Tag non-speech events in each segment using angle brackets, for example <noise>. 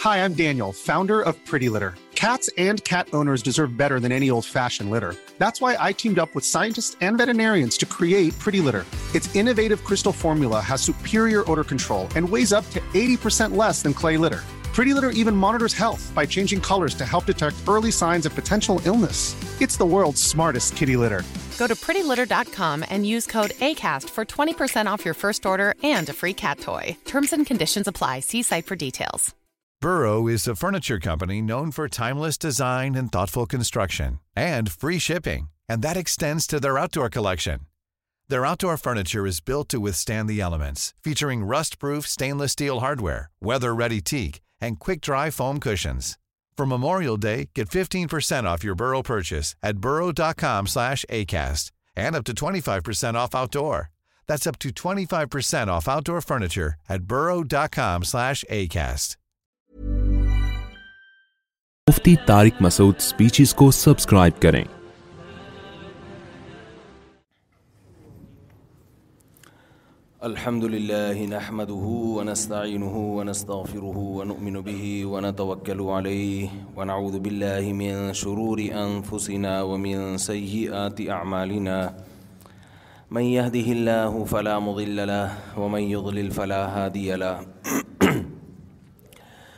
Hi, I'm Daniel, founder of Pretty Litter. Cats and cat owners deserve better than any old-fashioned litter. That's why I teamed up with scientists and veterinarians to create Pretty Litter. Its innovative crystal formula has superior odor control and weighs up to 80% less than clay litter. Pretty Litter even monitors health by changing colors to help detect early signs of potential illness. It's the world's smartest kitty litter. Go to prettylitter.com and use code ACAST for 20% off your first order and a free cat toy. Terms and conditions apply. See site for details. Bro is a furniture company note for timeless design construction collection the right your furniture featuring rust proof stainless steel hardware weather very teak and کئی foam cushions from Memorial Day get fifteen Mufti Tariq Masood speeches کو subscribe کریں الحمد لله نحمده ونستعينه ونستغفره ونؤمن به ونتوكل عليه ونعوذ بالله من من شرور أنفسنا ومن ومن سيئات أعمالنا يهده الله فلا مضل له يضلل فلا هادي له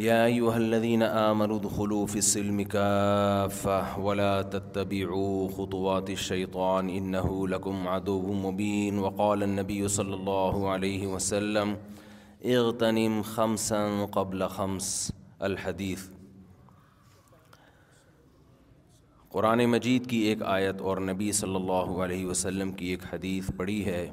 آمنوا في السلم كافة ولا تتبعوا خطوات الشيطان إنه لكم عدو مبين مبین النبي صلی اللہ علیہ وسلم اغتنم خمسا قبل خمس الحدیث قرآن مجید کی ایک آیت اور نبی صلی اللہ علیہ وسلم کی ایک حدیث پڑی ہے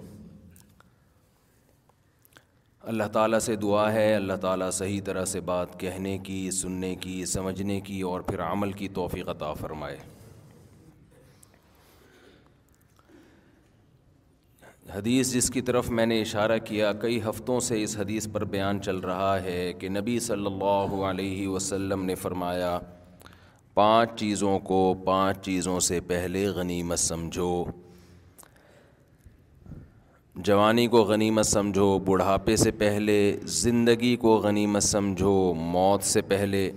اللہ تعالیٰ سے دعا ہے اللہ تعالیٰ صحیح طرح سے بات کہنے کی سننے کی سمجھنے کی اور پھر عمل کی توفیق عطا فرمائے حدیث جس کی طرف میں نے اشارہ کیا کئی ہفتوں سے اس حدیث پر بیان چل رہا ہے کہ نبی صلی اللہ علیہ وسلم نے فرمایا پانچ چیزوں کو پانچ چیزوں سے پہلے غنیمت سمجھو جوانی کو غنیمت سمجھو بڑھاپے سے پہلے زندگی کو غنیمت سمجھو موت سے پہلے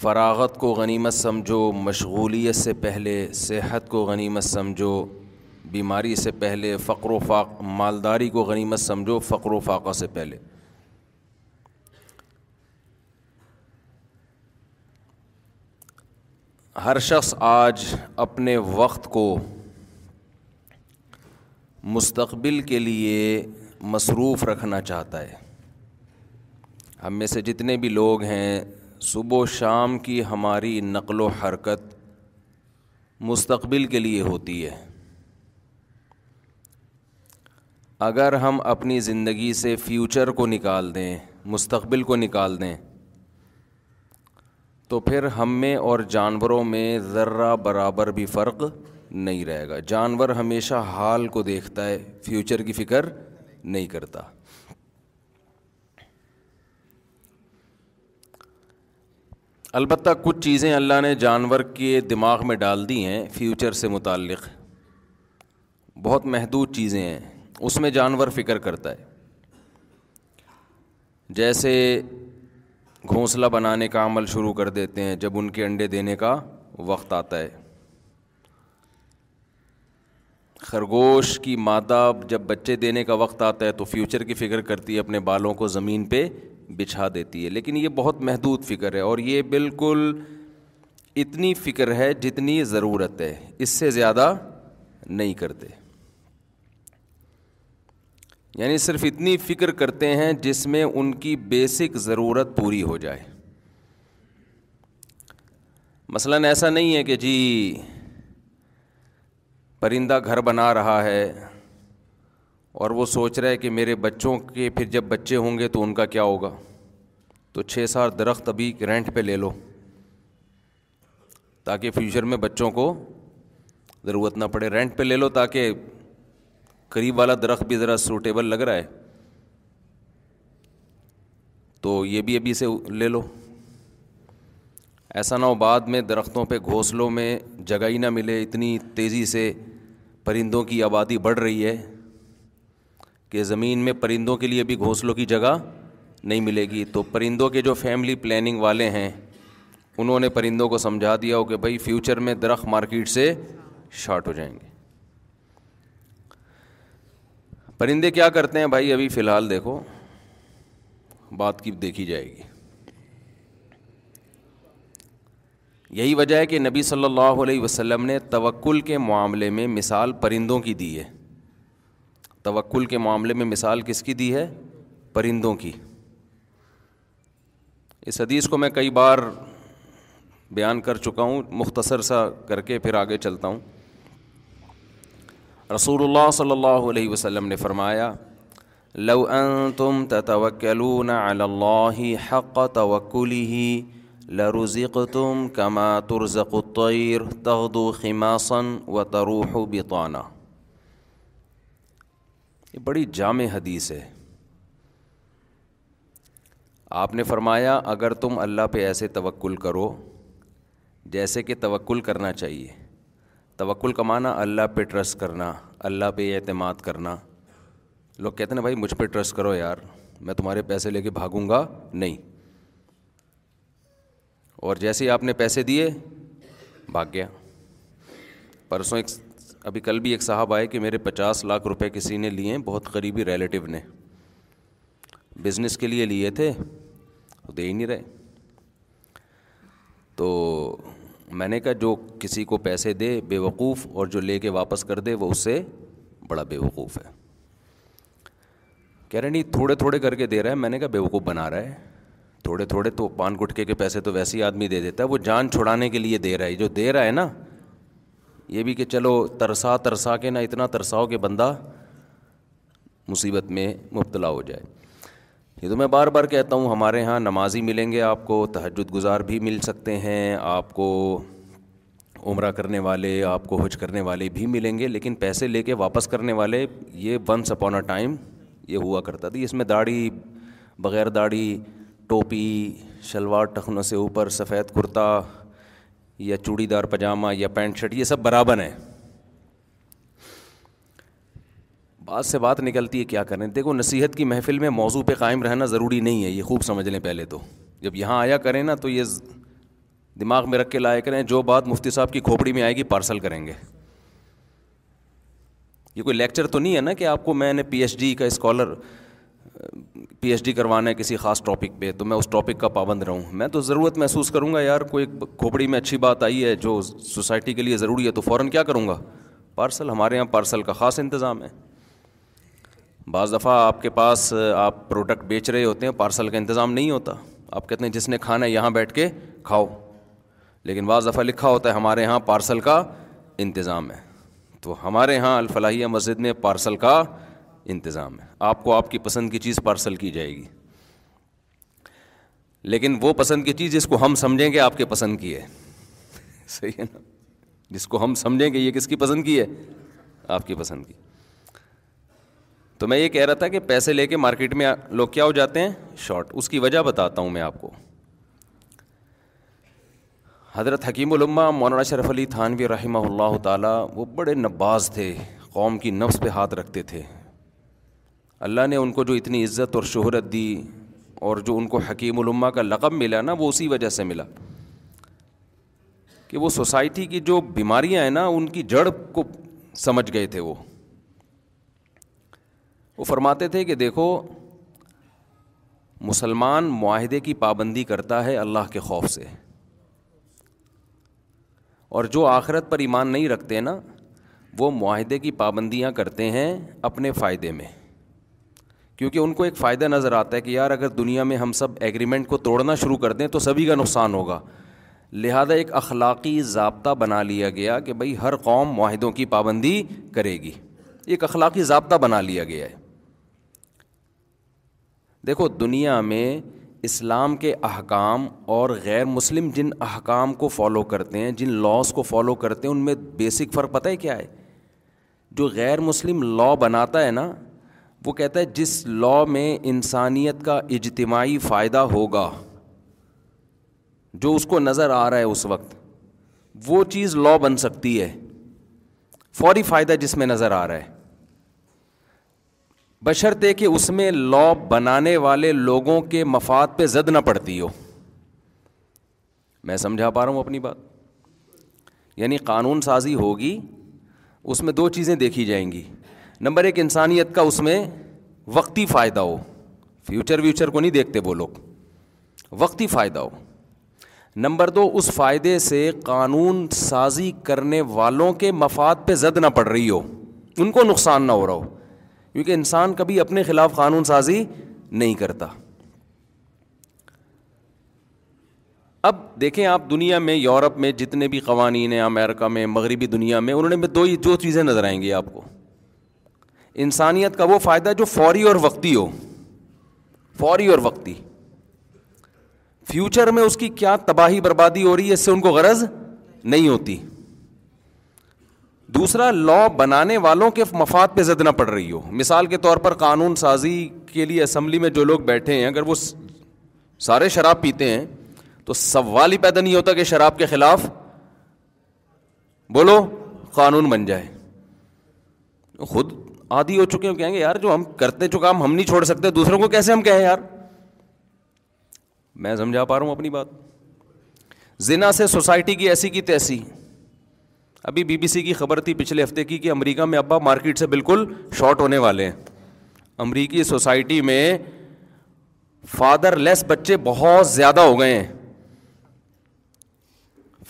فراغت کو غنیمت سمجھو مشغولیت سے پہلے صحت کو غنیمت سمجھو بیماری سے پہلے فقر و فاق مالداری کو غنیمت سمجھو فقر و فاقہ سے پہلے ہر شخص آج اپنے وقت کو مستقبل کے لیے مصروف رکھنا چاہتا ہے ہم میں سے جتنے بھی لوگ ہیں صبح و شام کی ہماری نقل و حرکت مستقبل کے لیے ہوتی ہے اگر ہم اپنی زندگی سے فیوچر کو نکال دیں مستقبل کو نکال دیں تو پھر ہم میں اور جانوروں میں ذرہ برابر بھی فرق نہیں رہے گا جانور ہمیشہ حال کو دیکھتا ہے فیوچر کی فکر نہیں کرتا البتہ کچھ چیزیں اللہ نے جانور کے دماغ میں ڈال دی ہیں فیوچر سے متعلق بہت محدود چیزیں ہیں اس میں جانور فکر کرتا ہے جیسے گھونسلہ بنانے کا عمل شروع کر دیتے ہیں جب ان کے انڈے دینے کا وقت آتا ہے خرگوش کی مادہ جب بچے دینے کا وقت آتا ہے تو فیوچر کی فکر کرتی ہے اپنے بالوں کو زمین پہ بچھا دیتی ہے لیکن یہ بہت محدود فکر ہے اور یہ بالکل اتنی فکر ہے جتنی ضرورت ہے اس سے زیادہ نہیں کرتے یعنی صرف اتنی فکر کرتے ہیں جس میں ان کی بیسک ضرورت پوری ہو جائے مثلاً ایسا نہیں ہے کہ جی پرندہ گھر بنا رہا ہے اور وہ سوچ رہا ہے کہ میرے بچوں کے پھر جب بچے ہوں گے تو ان کا کیا ہوگا تو چھ سات درخت ابھی رینٹ پہ لے لو تاکہ فیوچر میں بچوں کو ضرورت نہ پڑے رینٹ پہ لے لو تاکہ قریب والا درخت بھی ذرا سوٹیبل لگ رہا ہے تو یہ بھی ابھی سے لے لو ایسا نہ ہو بعد میں درختوں پہ گھونسلوں میں جگہ ہی نہ ملے اتنی تیزی سے پرندوں کی آبادی بڑھ رہی ہے کہ زمین میں پرندوں کے لیے بھی گھونسلوں کی جگہ نہیں ملے گی تو پرندوں کے جو فیملی پلاننگ والے ہیں انہوں نے پرندوں کو سمجھا دیا ہو کہ بھائی فیوچر میں درخت مارکیٹ سے شارٹ ہو جائیں گے پرندے کیا کرتے ہیں بھائی ابھی فی الحال دیکھو بات کی دیکھی جائے گی یہی وجہ ہے کہ نبی صلی اللہ علیہ وسلم نے توکل کے معاملے میں مثال پرندوں کی دی ہے توکل کے معاملے میں مثال کس کی دی ہے پرندوں کی اس حدیث کو میں کئی بار بیان کر چکا ہوں مختصر سا کر کے پھر آگے چلتا ہوں رسول اللہ صلی اللہ علیہ وسلم نے فرمایا لو انتم تتوکلون علی اللہ حق توکلہ لرزقتم روزیقتم ترزق ذکو تغدو خماصا وتروح بطانا یہ بڑی جامع حدیث ہے آپ نے فرمایا اگر تم اللہ پہ ایسے توکل کرو جیسے کہ توکل کرنا چاہیے توکل کمانا اللہ پہ ٹرسٹ کرنا اللہ پہ اعتماد کرنا لوگ کہتے ہیں نا بھائی مجھ پہ ٹرسٹ کرو یار میں تمہارے پیسے لے کے بھاگوں گا نہیں اور جیسے ہی آپ نے پیسے دیے بھاگ گیا پرسوں ایک ابھی کل بھی ایک صاحب آئے کہ میرے پچاس لاکھ روپے کسی نے لیے ہیں بہت قریبی ریلیٹیو نے بزنس کے لیے لیے تھے وہ دے ہی نہیں رہے تو میں نے کہا جو کسی کو پیسے دے بے وقوف اور جو لے کے واپس کر دے وہ اس سے بڑا بے وقوف ہے کہہ رہے نہیں تھوڑے تھوڑے کر کے دے رہا ہے میں نے کہا بے وقوف بنا رہا ہے تھوڑے تھوڑے تو پان گٹکے کے پیسے تو ویسے ہی آدمی دے دیتا ہے وہ جان چھڑانے کے لیے دے رہا ہے جو دے رہا ہے نا یہ بھی کہ چلو ترسا ترسا کے نہ اتنا ترساؤ کہ بندہ مصیبت میں مبتلا ہو جائے یہ تو میں بار بار کہتا ہوں ہمارے یہاں نمازی ملیں گے آپ کو گزار بھی مل سکتے ہیں آپ کو عمرہ کرنے والے آپ کو حج کرنے والے بھی ملیں گے لیکن پیسے لے کے واپس کرنے والے یہ ونس اپون اے ٹائم یہ ہوا کرتا تھا اس میں داڑھی بغیر داڑھی ٹوپی شلوار ٹخنوں سے اوپر سفید کرتا یا چوڑی دار پاجامہ یا پینٹ شرٹ یہ سب برابر ہیں بات سے بات نکلتی ہے کیا کریں دیکھو نصیحت کی محفل میں موضوع پہ قائم رہنا ضروری نہیں ہے یہ خوب سمجھ لیں پہلے تو جب یہاں آیا کریں نا تو یہ دماغ میں رکھ کے لایا کریں جو بات مفتی صاحب کی کھوپڑی میں آئے گی پارسل کریں گے یہ کوئی لیکچر تو نہیں ہے نا کہ آپ کو میں نے پی ایچ ڈی کا اسکالر پی ایچ ڈی کروانا ہے کسی خاص ٹاپک پہ تو میں اس ٹاپک کا پابند رہوں میں تو ضرورت محسوس کروں گا یار کوئی کھوپڑی میں اچھی بات آئی ہے جو سوسائٹی کے لیے ضروری ہے تو فوراً کیا کروں گا پارسل ہمارے یہاں پارسل کا خاص انتظام ہے بعض دفعہ آپ کے پاس آپ پروڈکٹ بیچ رہے ہوتے ہیں پارسل کا انتظام نہیں ہوتا آپ کہتے ہیں جس نے کھانا ہے یہاں بیٹھ کے کھاؤ لیکن بعض دفعہ لکھا ہوتا ہے ہمارے یہاں پارسل کا انتظام ہے تو ہمارے یہاں الفلاحیہ مسجد نے پارسل کا انتظام ہے آپ کو آپ کی پسند کی چیز پارسل کی جائے گی لیکن وہ پسند کی چیز جس کو ہم سمجھیں گے آپ کے پسند کی ہے <laughs> صحیح ہے نا جس کو ہم سمجھیں گے یہ کس کی پسند کی ہے آپ کی پسند کی تو میں یہ کہہ رہا تھا کہ پیسے لے کے مارکیٹ میں لوگ کیا ہو جاتے ہیں شارٹ اس کی وجہ بتاتا ہوں میں آپ کو حضرت حکیم الامہ مولانا شرف علی تھانوی رحمہ اللہ تعالیٰ وہ بڑے نباز تھے قوم کی نفس پہ ہاتھ رکھتے تھے اللہ نے ان کو جو اتنی عزت اور شہرت دی اور جو ان کو حکیم الامہ کا لقب ملا نا وہ اسی وجہ سے ملا کہ وہ سوسائٹی کی جو بیماریاں ہیں نا ان کی جڑ کو سمجھ گئے تھے وہ وہ فرماتے تھے کہ دیکھو مسلمان معاہدے کی پابندی کرتا ہے اللہ کے خوف سے اور جو آخرت پر ایمان نہیں رکھتے نا وہ معاہدے کی پابندیاں کرتے ہیں اپنے فائدے میں کیونکہ ان کو ایک فائدہ نظر آتا ہے کہ یار اگر دنیا میں ہم سب ایگریمنٹ کو توڑنا شروع کر دیں تو سبھی کا نقصان ہوگا لہذا ایک اخلاقی ضابطہ بنا لیا گیا کہ بھائی ہر قوم معاہدوں کی پابندی کرے گی ایک اخلاقی ضابطہ بنا لیا گیا ہے دیکھو دنیا میں اسلام کے احکام اور غیر مسلم جن احکام کو فالو کرتے ہیں جن لاس کو فالو کرتے ہیں ان میں بیسک فرق پتہ ہے کیا ہے جو غیر مسلم لا بناتا ہے نا وہ کہتا ہے جس لاء میں انسانیت کا اجتماعی فائدہ ہوگا جو اس کو نظر آ رہا ہے اس وقت وہ چیز لا بن سکتی ہے فوری فائدہ جس میں نظر آ رہا ہے بشرطے کہ اس میں لا بنانے والے لوگوں کے مفاد پہ زد نہ پڑتی ہو میں سمجھا پا رہا ہوں اپنی بات یعنی قانون سازی ہوگی اس میں دو چیزیں دیکھی جائیں گی نمبر ایک انسانیت کا اس میں وقتی فائدہ ہو فیوچر ویوچر کو نہیں دیکھتے وہ لوگ وقتی فائدہ ہو نمبر دو اس فائدے سے قانون سازی کرنے والوں کے مفاد پہ زد نہ پڑ رہی ہو ان کو نقصان نہ ہو رہا ہو کیونکہ انسان کبھی اپنے خلاف قانون سازی نہیں کرتا اب دیکھیں آپ دنیا میں یورپ میں جتنے بھی قوانین ہیں امریکہ میں مغربی دنیا میں انہوں نے دو چیزیں نظر آئیں گی آپ کو انسانیت کا وہ فائدہ جو فوری اور وقتی ہو فوری اور وقتی فیوچر میں اس کی کیا تباہی بربادی ہو رہی ہے اس سے ان کو غرض نہیں ہوتی دوسرا لا بنانے والوں کے مفاد پہ زد نہ پڑ رہی ہو مثال کے طور پر قانون سازی کے لیے اسمبلی میں جو لوگ بیٹھے ہیں اگر وہ سارے شراب پیتے ہیں تو سوال ہی پیدا نہیں ہوتا کہ شراب کے خلاف بولو قانون بن جائے خود آدھی ہو چکے ہیں کہیں گے یار جو ہم کرتے چکا ہم ہم نہیں چھوڑ سکتے دوسروں کو کیسے ہم کہیں یار میں سمجھا پا رہا ہوں اپنی بات زنا سے سوسائٹی کی ایسی کی تیسی ابھی بی بی سی کی خبر تھی پچھلے ہفتے کی کہ امریکہ میں ابا مارکیٹ سے بالکل شارٹ ہونے والے ہیں امریکی سوسائٹی میں فادر لیس بچے بہت زیادہ ہو گئے ہیں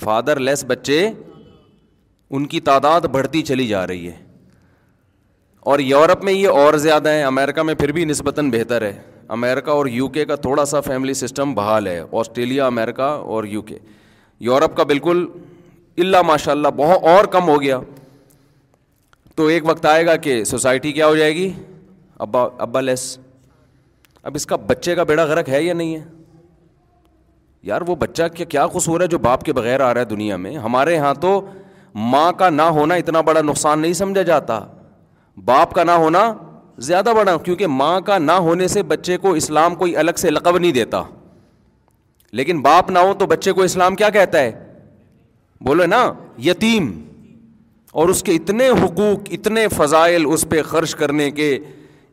فادر لیس بچے ان کی تعداد بڑھتی چلی جا رہی ہے اور یورپ میں یہ اور زیادہ ہیں امریکہ میں پھر بھی نسبتاً بہتر ہے امریکہ اور یو کے کا تھوڑا سا فیملی سسٹم بحال ہے آسٹریلیا امریکہ اور یو کے یورپ کا بالکل اللہ ماشاء اللہ بہت اور کم ہو گیا تو ایک وقت آئے گا کہ سوسائٹی کیا ہو جائے گی ابا ابا لیس اب اس کا بچے کا بیڑا غرق ہے یا نہیں ہے یار وہ بچہ کیا قصور ہے جو باپ کے بغیر آ رہا ہے دنیا میں ہمارے یہاں تو ماں کا نہ ہونا اتنا بڑا نقصان نہیں سمجھا جاتا باپ کا نہ ہونا زیادہ بڑا کیونکہ ماں کا نہ ہونے سے بچے کو اسلام کوئی الگ سے لقب نہیں دیتا لیکن باپ نہ ہو تو بچے کو اسلام کیا کہتا ہے بولو نا یتیم اور اس کے اتنے حقوق اتنے فضائل اس پہ خرچ کرنے کے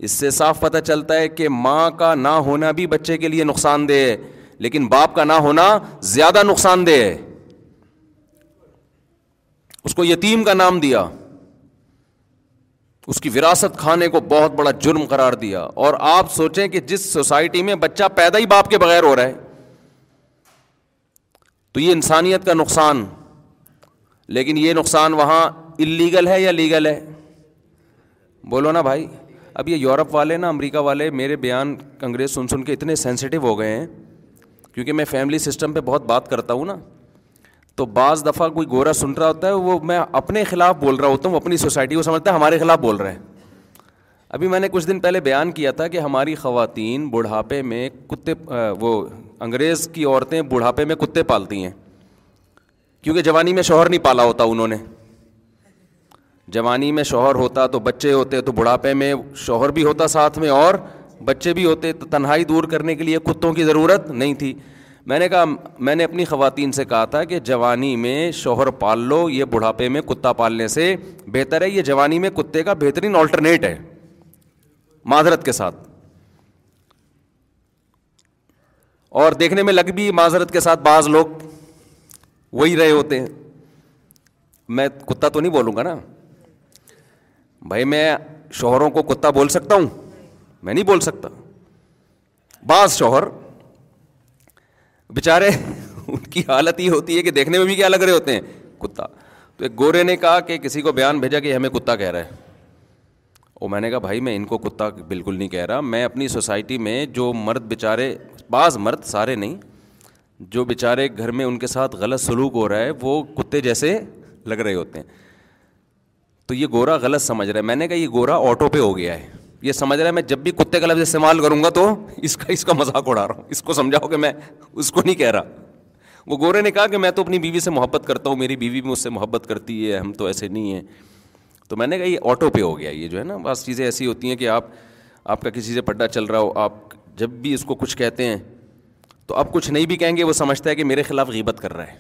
اس سے صاف پتہ چلتا ہے کہ ماں کا نہ ہونا بھی بچے کے لیے نقصان دہ ہے لیکن باپ کا نہ ہونا زیادہ نقصان دہ ہے اس کو یتیم کا نام دیا اس کی وراثت کھانے کو بہت بڑا جرم قرار دیا اور آپ سوچیں کہ جس سوسائٹی میں بچہ پیدا ہی باپ کے بغیر ہو رہا ہے تو یہ انسانیت کا نقصان لیکن یہ نقصان وہاں اللیگل ہے یا لیگل ہے بولو نا بھائی اب یہ یورپ والے نا امریکہ والے میرے بیان انگریز سن سن کے اتنے سینسیٹیو ہو گئے ہیں کیونکہ میں فیملی سسٹم پہ بہت بات کرتا ہوں نا تو بعض دفعہ کوئی گورا سن رہا ہوتا ہے وہ میں اپنے خلاف بول رہا ہوتا ہوں اپنی سوسائٹی کو سمجھتا ہے ہمارے خلاف بول رہے ہیں ابھی میں نے کچھ دن پہلے بیان کیا تھا کہ ہماری خواتین بڑھاپے میں کتے وہ انگریز کی عورتیں بڑھاپے میں کتے پالتی ہیں کیونکہ جوانی میں شوہر نہیں پالا ہوتا انہوں نے جوانی میں شوہر ہوتا تو بچے ہوتے تو بڑھاپے میں شوہر بھی ہوتا ساتھ میں اور بچے بھی ہوتے تو تنہائی دور کرنے کے لیے کتوں کی ضرورت نہیں تھی میں نے کہا میں نے اپنی خواتین سے کہا تھا کہ جوانی میں شوہر پال لو یہ بڑھاپے میں کتا پالنے سے بہتر ہے یہ جوانی میں کتے کا بہترین آلٹرنیٹ ہے معذرت کے ساتھ اور دیکھنے میں لگ بھی معذرت کے ساتھ بعض لوگ وہی رہے ہوتے ہیں میں کتا تو نہیں بولوں گا نا بھائی میں شوہروں کو کتا بول سکتا ہوں میں نہیں بول سکتا بعض شوہر بیچارے ان کی حالت ہی ہوتی ہے کہ دیکھنے میں بھی کیا لگ رہے ہوتے ہیں کتا تو ایک گورے نے کہا کہ کسی کو بیان بھیجا کہ ہمیں کتا کہہ رہا ہے اور میں نے کہا بھائی میں ان کو کتا بالکل نہیں کہہ رہا میں اپنی سوسائٹی میں جو مرد بےچارے بعض مرد سارے نہیں جو بیچارے گھر میں ان کے ساتھ غلط سلوک ہو رہا ہے وہ کتے جیسے لگ رہے ہوتے ہیں تو یہ گورا غلط سمجھ رہا ہے میں نے کہا یہ گورا آٹو پہ ہو گیا ہے یہ سمجھ رہا ہے میں جب بھی کتے کا لفظ استعمال کروں گا تو اس کا اس کا مذاق اڑا رہا ہوں اس کو سمجھاؤ کہ میں اس کو نہیں کہہ رہا وہ گورے نے کہا کہ میں تو اپنی بیوی سے محبت کرتا ہوں میری بیوی بھی مجھ سے محبت کرتی ہے ہم تو ایسے نہیں ہیں تو میں نے کہا یہ آٹو پہ ہو گیا یہ جو ہے نا بعض چیزیں ایسی ہوتی ہیں کہ آپ آپ کا کسی سے پڈا چل رہا ہو آپ جب بھی اس کو کچھ کہتے ہیں تو آپ کچھ نہیں بھی کہیں گے وہ سمجھتا ہے کہ میرے خلاف غیبت کر رہا ہے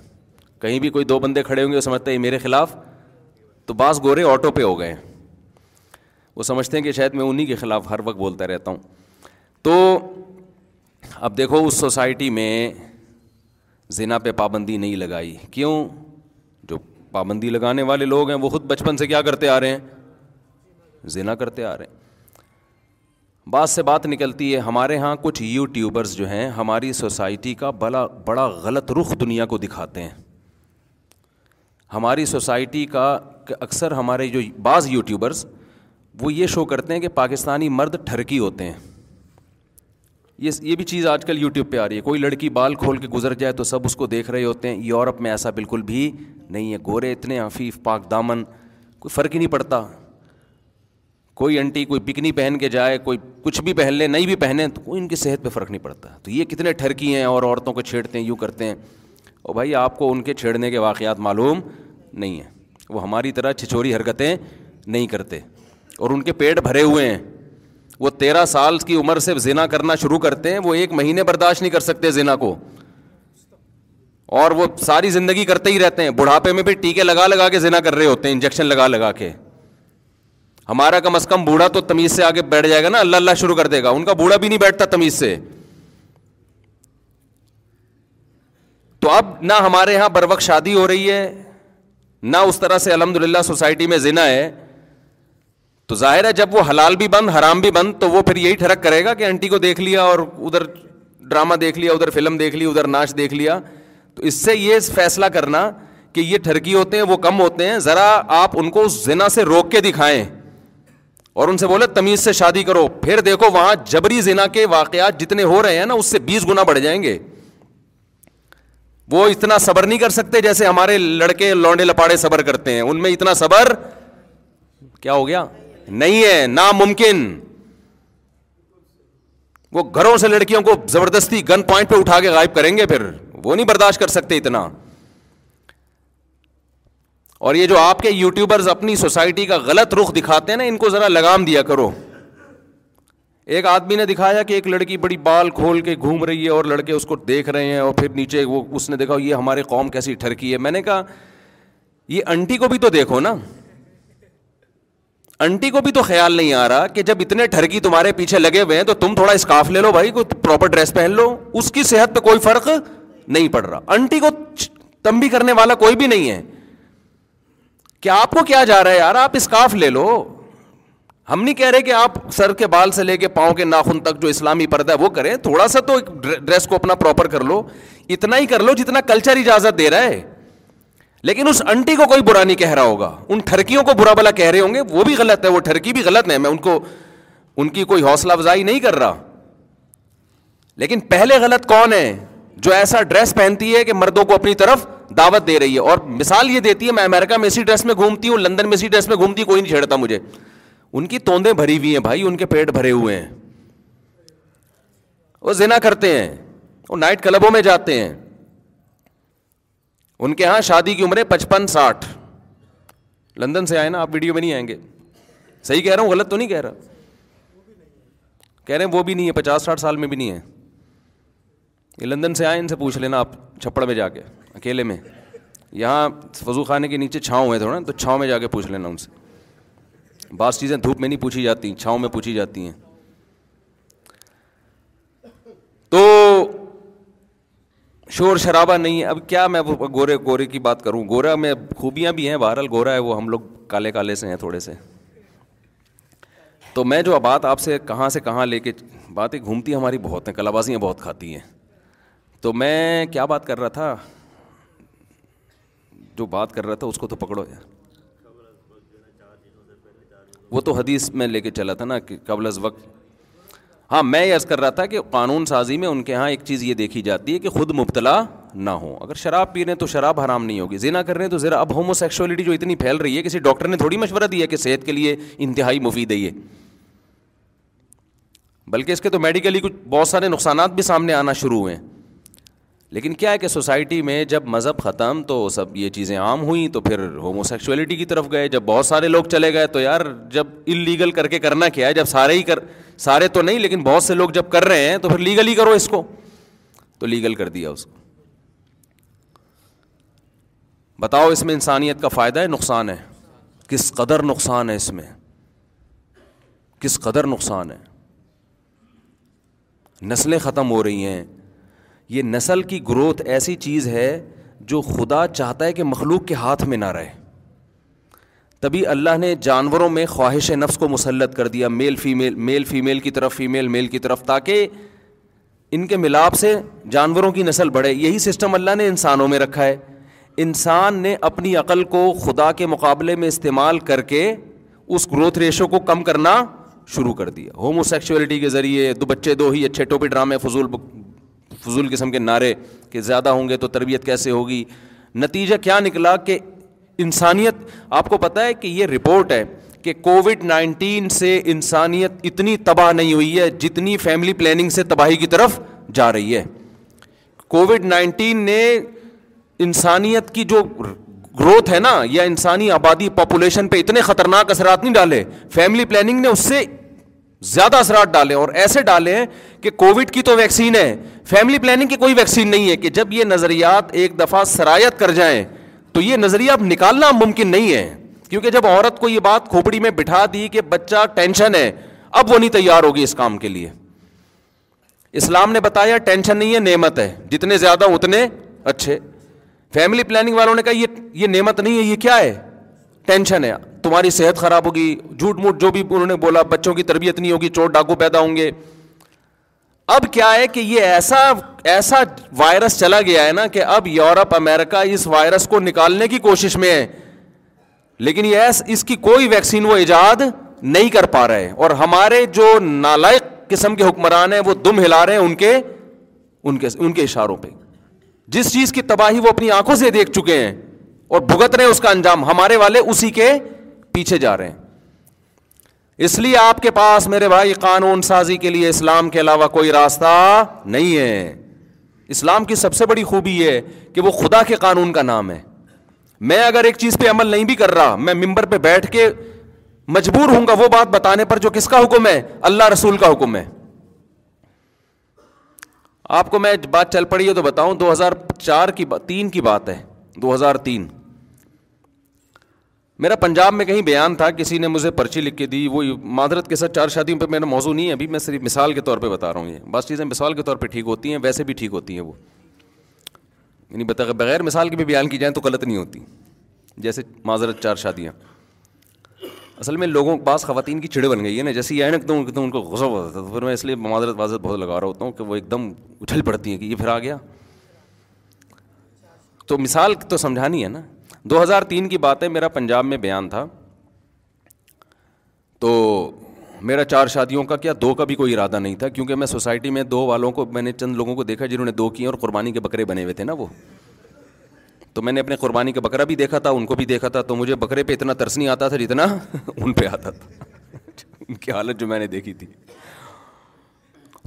کہیں بھی کوئی دو بندے کھڑے ہوں گے وہ سمجھتا ہے یہ میرے خلاف تو بعض گورے آٹو پہ ہو گئے ہیں وہ سمجھتے ہیں کہ شاید میں انہیں کے خلاف ہر وقت بولتا رہتا ہوں تو اب دیکھو اس سوسائٹی میں زنا پہ پابندی نہیں لگائی کیوں جو پابندی لگانے والے لوگ ہیں وہ خود بچپن سے کیا کرتے آ رہے ہیں زنا کرتے آ رہے ہیں بات سے بات نکلتی ہے ہمارے ہاں کچھ یوٹیوبرز جو ہیں ہماری سوسائٹی کا بلا بڑا غلط رخ دنیا کو دکھاتے ہیں ہماری سوسائٹی کا اکثر ہمارے جو بعض یوٹیوبرز وہ یہ شو کرتے ہیں کہ پاکستانی مرد ٹھرکی ہوتے ہیں یہ یہ بھی چیز آج کل یوٹیوب پہ آ رہی ہے کوئی لڑکی بال کھول کے گزر جائے تو سب اس کو دیکھ رہے ہوتے ہیں یورپ میں ایسا بالکل بھی نہیں ہے گورے اتنے حفیف پاک دامن کوئی فرق ہی نہیں پڑتا کوئی انٹی کوئی پکنی پہن کے جائے کوئی کچھ بھی پہن لے نہیں بھی پہنے تو کوئی ان کی صحت پہ فرق نہیں پڑتا تو یہ کتنے ٹھرکی ہیں اور عورتوں کو چھیڑتے ہیں یوں کرتے ہیں اور بھائی آپ کو ان کے چھیڑنے کے واقعات معلوم نہیں ہیں وہ ہماری طرح چھچوری حرکتیں نہیں کرتے اور ان کے پیٹ بھرے ہوئے ہیں وہ تیرہ سال کی عمر سے زنا کرنا شروع کرتے ہیں وہ ایک مہینے برداشت نہیں کر سکتے زنا کو اور وہ ساری زندگی کرتے ہی رہتے ہیں بڑھاپے میں بھی ٹیکے لگا لگا کے زنا کر رہے ہوتے ہیں انجیکشن لگا لگا کے ہمارا کم از کم بوڑھا تو تمیز سے آگے بیٹھ جائے گا نا اللہ اللہ شروع کر دے گا ان کا بوڑھا بھی نہیں بیٹھتا تمیز سے تو اب نہ ہمارے یہاں بر وقت شادی ہو رہی ہے نہ اس طرح سے الحمد للہ سوسائٹی میں زنا ہے تو ظاہر ہے جب وہ حلال بھی بند حرام بھی بند تو وہ پھر یہی ٹھڑک کرے گا کہ انٹی کو دیکھ لیا اور ادھر ڈرامہ دیکھ لیا ادھر فلم دیکھ لی ادھر ناچ دیکھ لیا تو اس سے یہ فیصلہ کرنا کہ یہ ٹھرکی ہوتے ہیں وہ کم ہوتے ہیں ذرا آپ ان کو زنا سے روک کے دکھائیں اور ان سے بولے تمیز سے شادی کرو پھر دیکھو وہاں جبری زنا کے واقعات جتنے ہو رہے ہیں نا اس سے بیس گنا بڑھ جائیں گے وہ اتنا صبر نہیں کر سکتے جیسے ہمارے لڑکے لونڈے لپاڑے صبر کرتے ہیں ان میں اتنا صبر کیا ہو گیا نہیں ہے ناممکن وہ گھروں سے لڑکیوں کو زبردستی گن پوائنٹ پہ اٹھا کے غائب کریں گے پھر وہ نہیں برداشت کر سکتے اتنا اور یہ جو آپ کے یوٹیوبرز اپنی سوسائٹی کا غلط رخ دکھاتے ہیں نا ان کو ذرا لگام دیا کرو ایک آدمی نے دکھایا کہ ایک لڑکی بڑی بال کھول کے گھوم رہی ہے اور لڑکے اس کو دیکھ رہے ہیں اور پھر نیچے وہ اس نے دیکھا یہ ہمارے قوم کیسی ٹھرکی ہے میں نے کہا یہ انٹی کو بھی تو دیکھو نا انٹی کو بھی تو خیال نہیں آ رہا کہ جب اتنے ٹھرکی تمہارے پیچھے لگے ہوئے ہیں تو تم تھوڑا اسکارف لے لو بھائی کو پراپر ڈریس پہن لو اس کی صحت پہ کوئی فرق نہیں پڑ رہا انٹی کو تمبی کرنے والا کوئی بھی نہیں ہے کہ آپ کو کیا جا رہا ہے یار آپ اسکاف لے لو ہم نہیں کہہ رہے کہ آپ سر کے بال سے لے کے پاؤں کے ناخن تک جو اسلامی پردہ ہے وہ کریں تھوڑا سا تو ڈریس کو اپنا پراپر کر لو اتنا ہی کر لو جتنا کلچر اجازت دے رہا ہے لیکن اس انٹی کو کوئی برا نہیں کہہ رہا ہوگا ان ٹھرکیوں کو برا بلا کہہ رہے ہوں گے وہ بھی غلط ہے وہ ٹھرکی بھی غلط ہے میں ان کو ان کی کوئی حوصلہ افزائی نہیں کر رہا لیکن پہلے غلط کون ہے جو ایسا ڈریس پہنتی ہے کہ مردوں کو اپنی طرف دعوت دے رہی ہے اور مثال یہ دیتی ہے میں امیرکا میں اسی ڈریس میں گھومتی ہوں لندن میں اسی ڈریس میں گھومتی کوئی نہیں چھیڑتا مجھے ان کی توندیں بھری ہوئی ہیں بھائی ان کے پیٹ بھرے ہوئے ہیں وہ زنا کرتے ہیں وہ نائٹ کلبوں میں جاتے ہیں ان کے یہاں شادی کی عمریں پچپن ساٹھ لندن سے آئے نا آپ ویڈیو میں نہیں آئیں گے صحیح کہہ رہا ہوں غلط تو نہیں کہہ رہا کہہ رہے ہیں وہ بھی نہیں ہے پچاس ساٹھ سال میں بھی نہیں ہے یہ لندن سے آئے ان سے پوچھ لینا آپ چھپڑ میں جا کے اکیلے میں یہاں فضو خانے کے نیچے چھاؤں ہوئے تھوڑا نا تو چھاؤں میں جا کے پوچھ لینا ان سے بعض چیزیں دھوپ میں نہیں پوچھی جاتی چھاؤں میں پوچھی جاتی ہیں تو شور شرابہ نہیں ہے اب کیا میں گورے گورے کی بات کروں گورا میں خوبیاں بھی ہیں بہرحال گورا ہے وہ ہم لوگ کالے کالے سے ہیں تھوڑے سے تو میں جو بات آپ سے کہاں سے کہاں لے کے باتیں گھومتی ہماری بہت ہیں کلابازیاں بہت کھاتی ہیں تو میں کیا بات کر رہا تھا جو بات کر رہا تھا اس کو تو پکڑو یار وہ تو حدیث میں لے کے چلا تھا نا کہ قبل از وقت ہاں میں عرض کر رہا تھا کہ قانون سازی میں ان کے ہاں ایک چیز یہ دیکھی جاتی ہے کہ خود مبتلا نہ ہو اگر شراب پی رہے ہیں تو شراب حرام نہیں ہوگی زنا کر رہے ہیں تو ذرا اب ہومو سیکشولیٹی جو اتنی پھیل رہی ہے کسی ڈاکٹر نے تھوڑی مشورہ دیا کہ صحت کے لیے انتہائی مفید ہے یہ بلکہ اس کے تو میڈیکلی کچھ بہت سارے نقصانات بھی سامنے آنا شروع ہوئے ہیں لیکن کیا ہے کہ سوسائٹی میں جب مذہب ختم تو سب یہ چیزیں عام ہوئیں تو پھر ہومو سیکشولیٹی کی طرف گئے جب بہت سارے لوگ چلے گئے تو یار جب ان لیگل کر کے کرنا کیا ہے جب سارے ہی کر سارے تو نہیں لیکن بہت سے لوگ جب کر رہے ہیں تو پھر لیگل ہی کرو اس کو تو لیگل کر دیا اس کو بتاؤ اس میں انسانیت کا فائدہ ہے نقصان ہے کس قدر نقصان ہے اس میں کس قدر نقصان ہے نسلیں ختم ہو رہی ہیں یہ نسل کی گروتھ ایسی چیز ہے جو خدا چاہتا ہے کہ مخلوق کے ہاتھ میں نہ رہے تبھی اللہ نے جانوروں میں خواہش نفس کو مسلط کر دیا میل فیمیل میل فیمیل کی طرف فیمیل میل کی طرف تاکہ ان کے ملاپ سے جانوروں کی نسل بڑھے یہی سسٹم اللہ نے انسانوں میں رکھا ہے انسان نے اپنی عقل کو خدا کے مقابلے میں استعمال کر کے اس گروتھ ریشو کو کم کرنا شروع کر دیا ہومو سیکچولیٹی کے ذریعے دو بچے دو ہی اچھے ٹوپی ڈرامے فضول فضول قسم کے نعرے کہ زیادہ ہوں گے تو تربیت کیسے ہوگی نتیجہ کیا نکلا کہ انسانیت آپ کو پتا ہے کہ یہ رپورٹ ہے کہ کووڈ نائنٹین سے انسانیت اتنی تباہ نہیں ہوئی ہے جتنی فیملی پلاننگ سے تباہی کی طرف جا رہی ہے کووڈ نائنٹین نے انسانیت کی جو گروتھ ہے نا یا انسانی آبادی پاپولیشن پہ اتنے خطرناک اثرات نہیں ڈالے فیملی پلاننگ نے اس سے زیادہ اثرات ڈالے اور ایسے ڈالے ہیں کہ کووڈ کی تو ویکسین ہے فیملی پلاننگ کی کوئی ویکسین نہیں ہے کہ جب یہ نظریات ایک دفعہ سرایت کر جائیں تو یہ نظریہ اب نکالنا ممکن نہیں ہے کیونکہ جب عورت کو یہ بات کھوپڑی میں بٹھا دی کہ بچہ ٹینشن ہے اب وہ نہیں تیار ہوگی اس کام کے لیے اسلام نے بتایا ٹینشن نہیں ہے نعمت ہے جتنے زیادہ اتنے اچھے فیملی پلاننگ والوں نے کہا یہ یہ نعمت نہیں ہے یہ کیا ہے ٹینشن ہے تمہاری صحت خراب ہوگی جھوٹ موٹ جو بھی انہوں نے بولا بچوں کی تربیت نہیں ہوگی چوٹ ڈاکو پیدا ہوں گے اب کیا ہے کہ یہ ایسا ایسا وائرس چلا گیا ہے نا کہ اب یورپ امریکہ اس وائرس کو نکالنے کی کوشش میں ہے لیکن یہ اس کی کوئی ویکسین وہ ایجاد نہیں کر پا رہے اور ہمارے جو نالائق قسم کے حکمران ہیں وہ دم ہلا رہے ہیں ان کے ان کے ان کے اشاروں پہ جس چیز کی تباہی وہ اپنی آنکھوں سے دیکھ چکے ہیں اور بھگت رہے ہیں اس کا انجام ہمارے والے اسی کے پیچھے جا رہے ہیں اس لیے آپ کے پاس میرے بھائی قانون سازی کے لیے اسلام کے علاوہ کوئی راستہ نہیں ہے اسلام کی سب سے بڑی خوبی یہ کہ وہ خدا کے قانون کا نام ہے میں اگر ایک چیز پہ عمل نہیں بھی کر رہا میں ممبر پہ بیٹھ کے مجبور ہوں گا وہ بات بتانے پر جو کس کا حکم ہے اللہ رسول کا حکم ہے آپ کو میں بات چل پڑی ہے تو بتاؤں دو ہزار چار کی با... تین کی بات ہے دو ہزار تین میرا پنجاب میں کہیں بیان تھا کسی نے مجھے پرچی لکھ کے دی وہ معذرت کے ساتھ چار شادیوں پہ میرا موضوع نہیں ہے ابھی میں صرف مثال کے طور پہ بتا رہا ہوں یہ بعض چیزیں مثال کے طور پہ ٹھیک ہوتی ہیں ویسے بھی ٹھیک ہوتی ہیں وہ یعنی بتا بغیر مثال کے بھی بیان کی جائیں تو غلط نہیں ہوتی جیسے معذرت چار شادیاں اصل میں لوگوں کے پاس خواتین کی چڑے بن گئی ہے نا جیسے یہ اہ نکتا ہوں ایک دم ان کو غصہ ہوتا تھا تو پھر میں اس لیے معذرت واضح بہت لگا رہا ہوتا ہوں کہ وہ ایک دم اچھل پڑتی ہیں کہ یہ پھر آ گیا تو مثال تو سمجھانی ہے نا دو ہزار تین کی بات ہے میرا پنجاب میں بیان تھا تو میرا چار شادیوں کا کیا دو کا بھی کوئی ارادہ نہیں تھا کیونکہ میں سوسائٹی میں دو والوں کو میں نے چند لوگوں کو دیکھا جنہوں نے دو کیے اور قربانی کے بکرے بنے ہوئے تھے نا وہ تو میں نے اپنے قربانی کا بکرا بھی دیکھا تھا ان کو بھی دیکھا تھا تو مجھے بکرے پہ اتنا ترس نہیں آتا تھا جتنا <laughs> ان پہ آتا تھا <laughs> ان کی حالت جو میں نے دیکھی تھی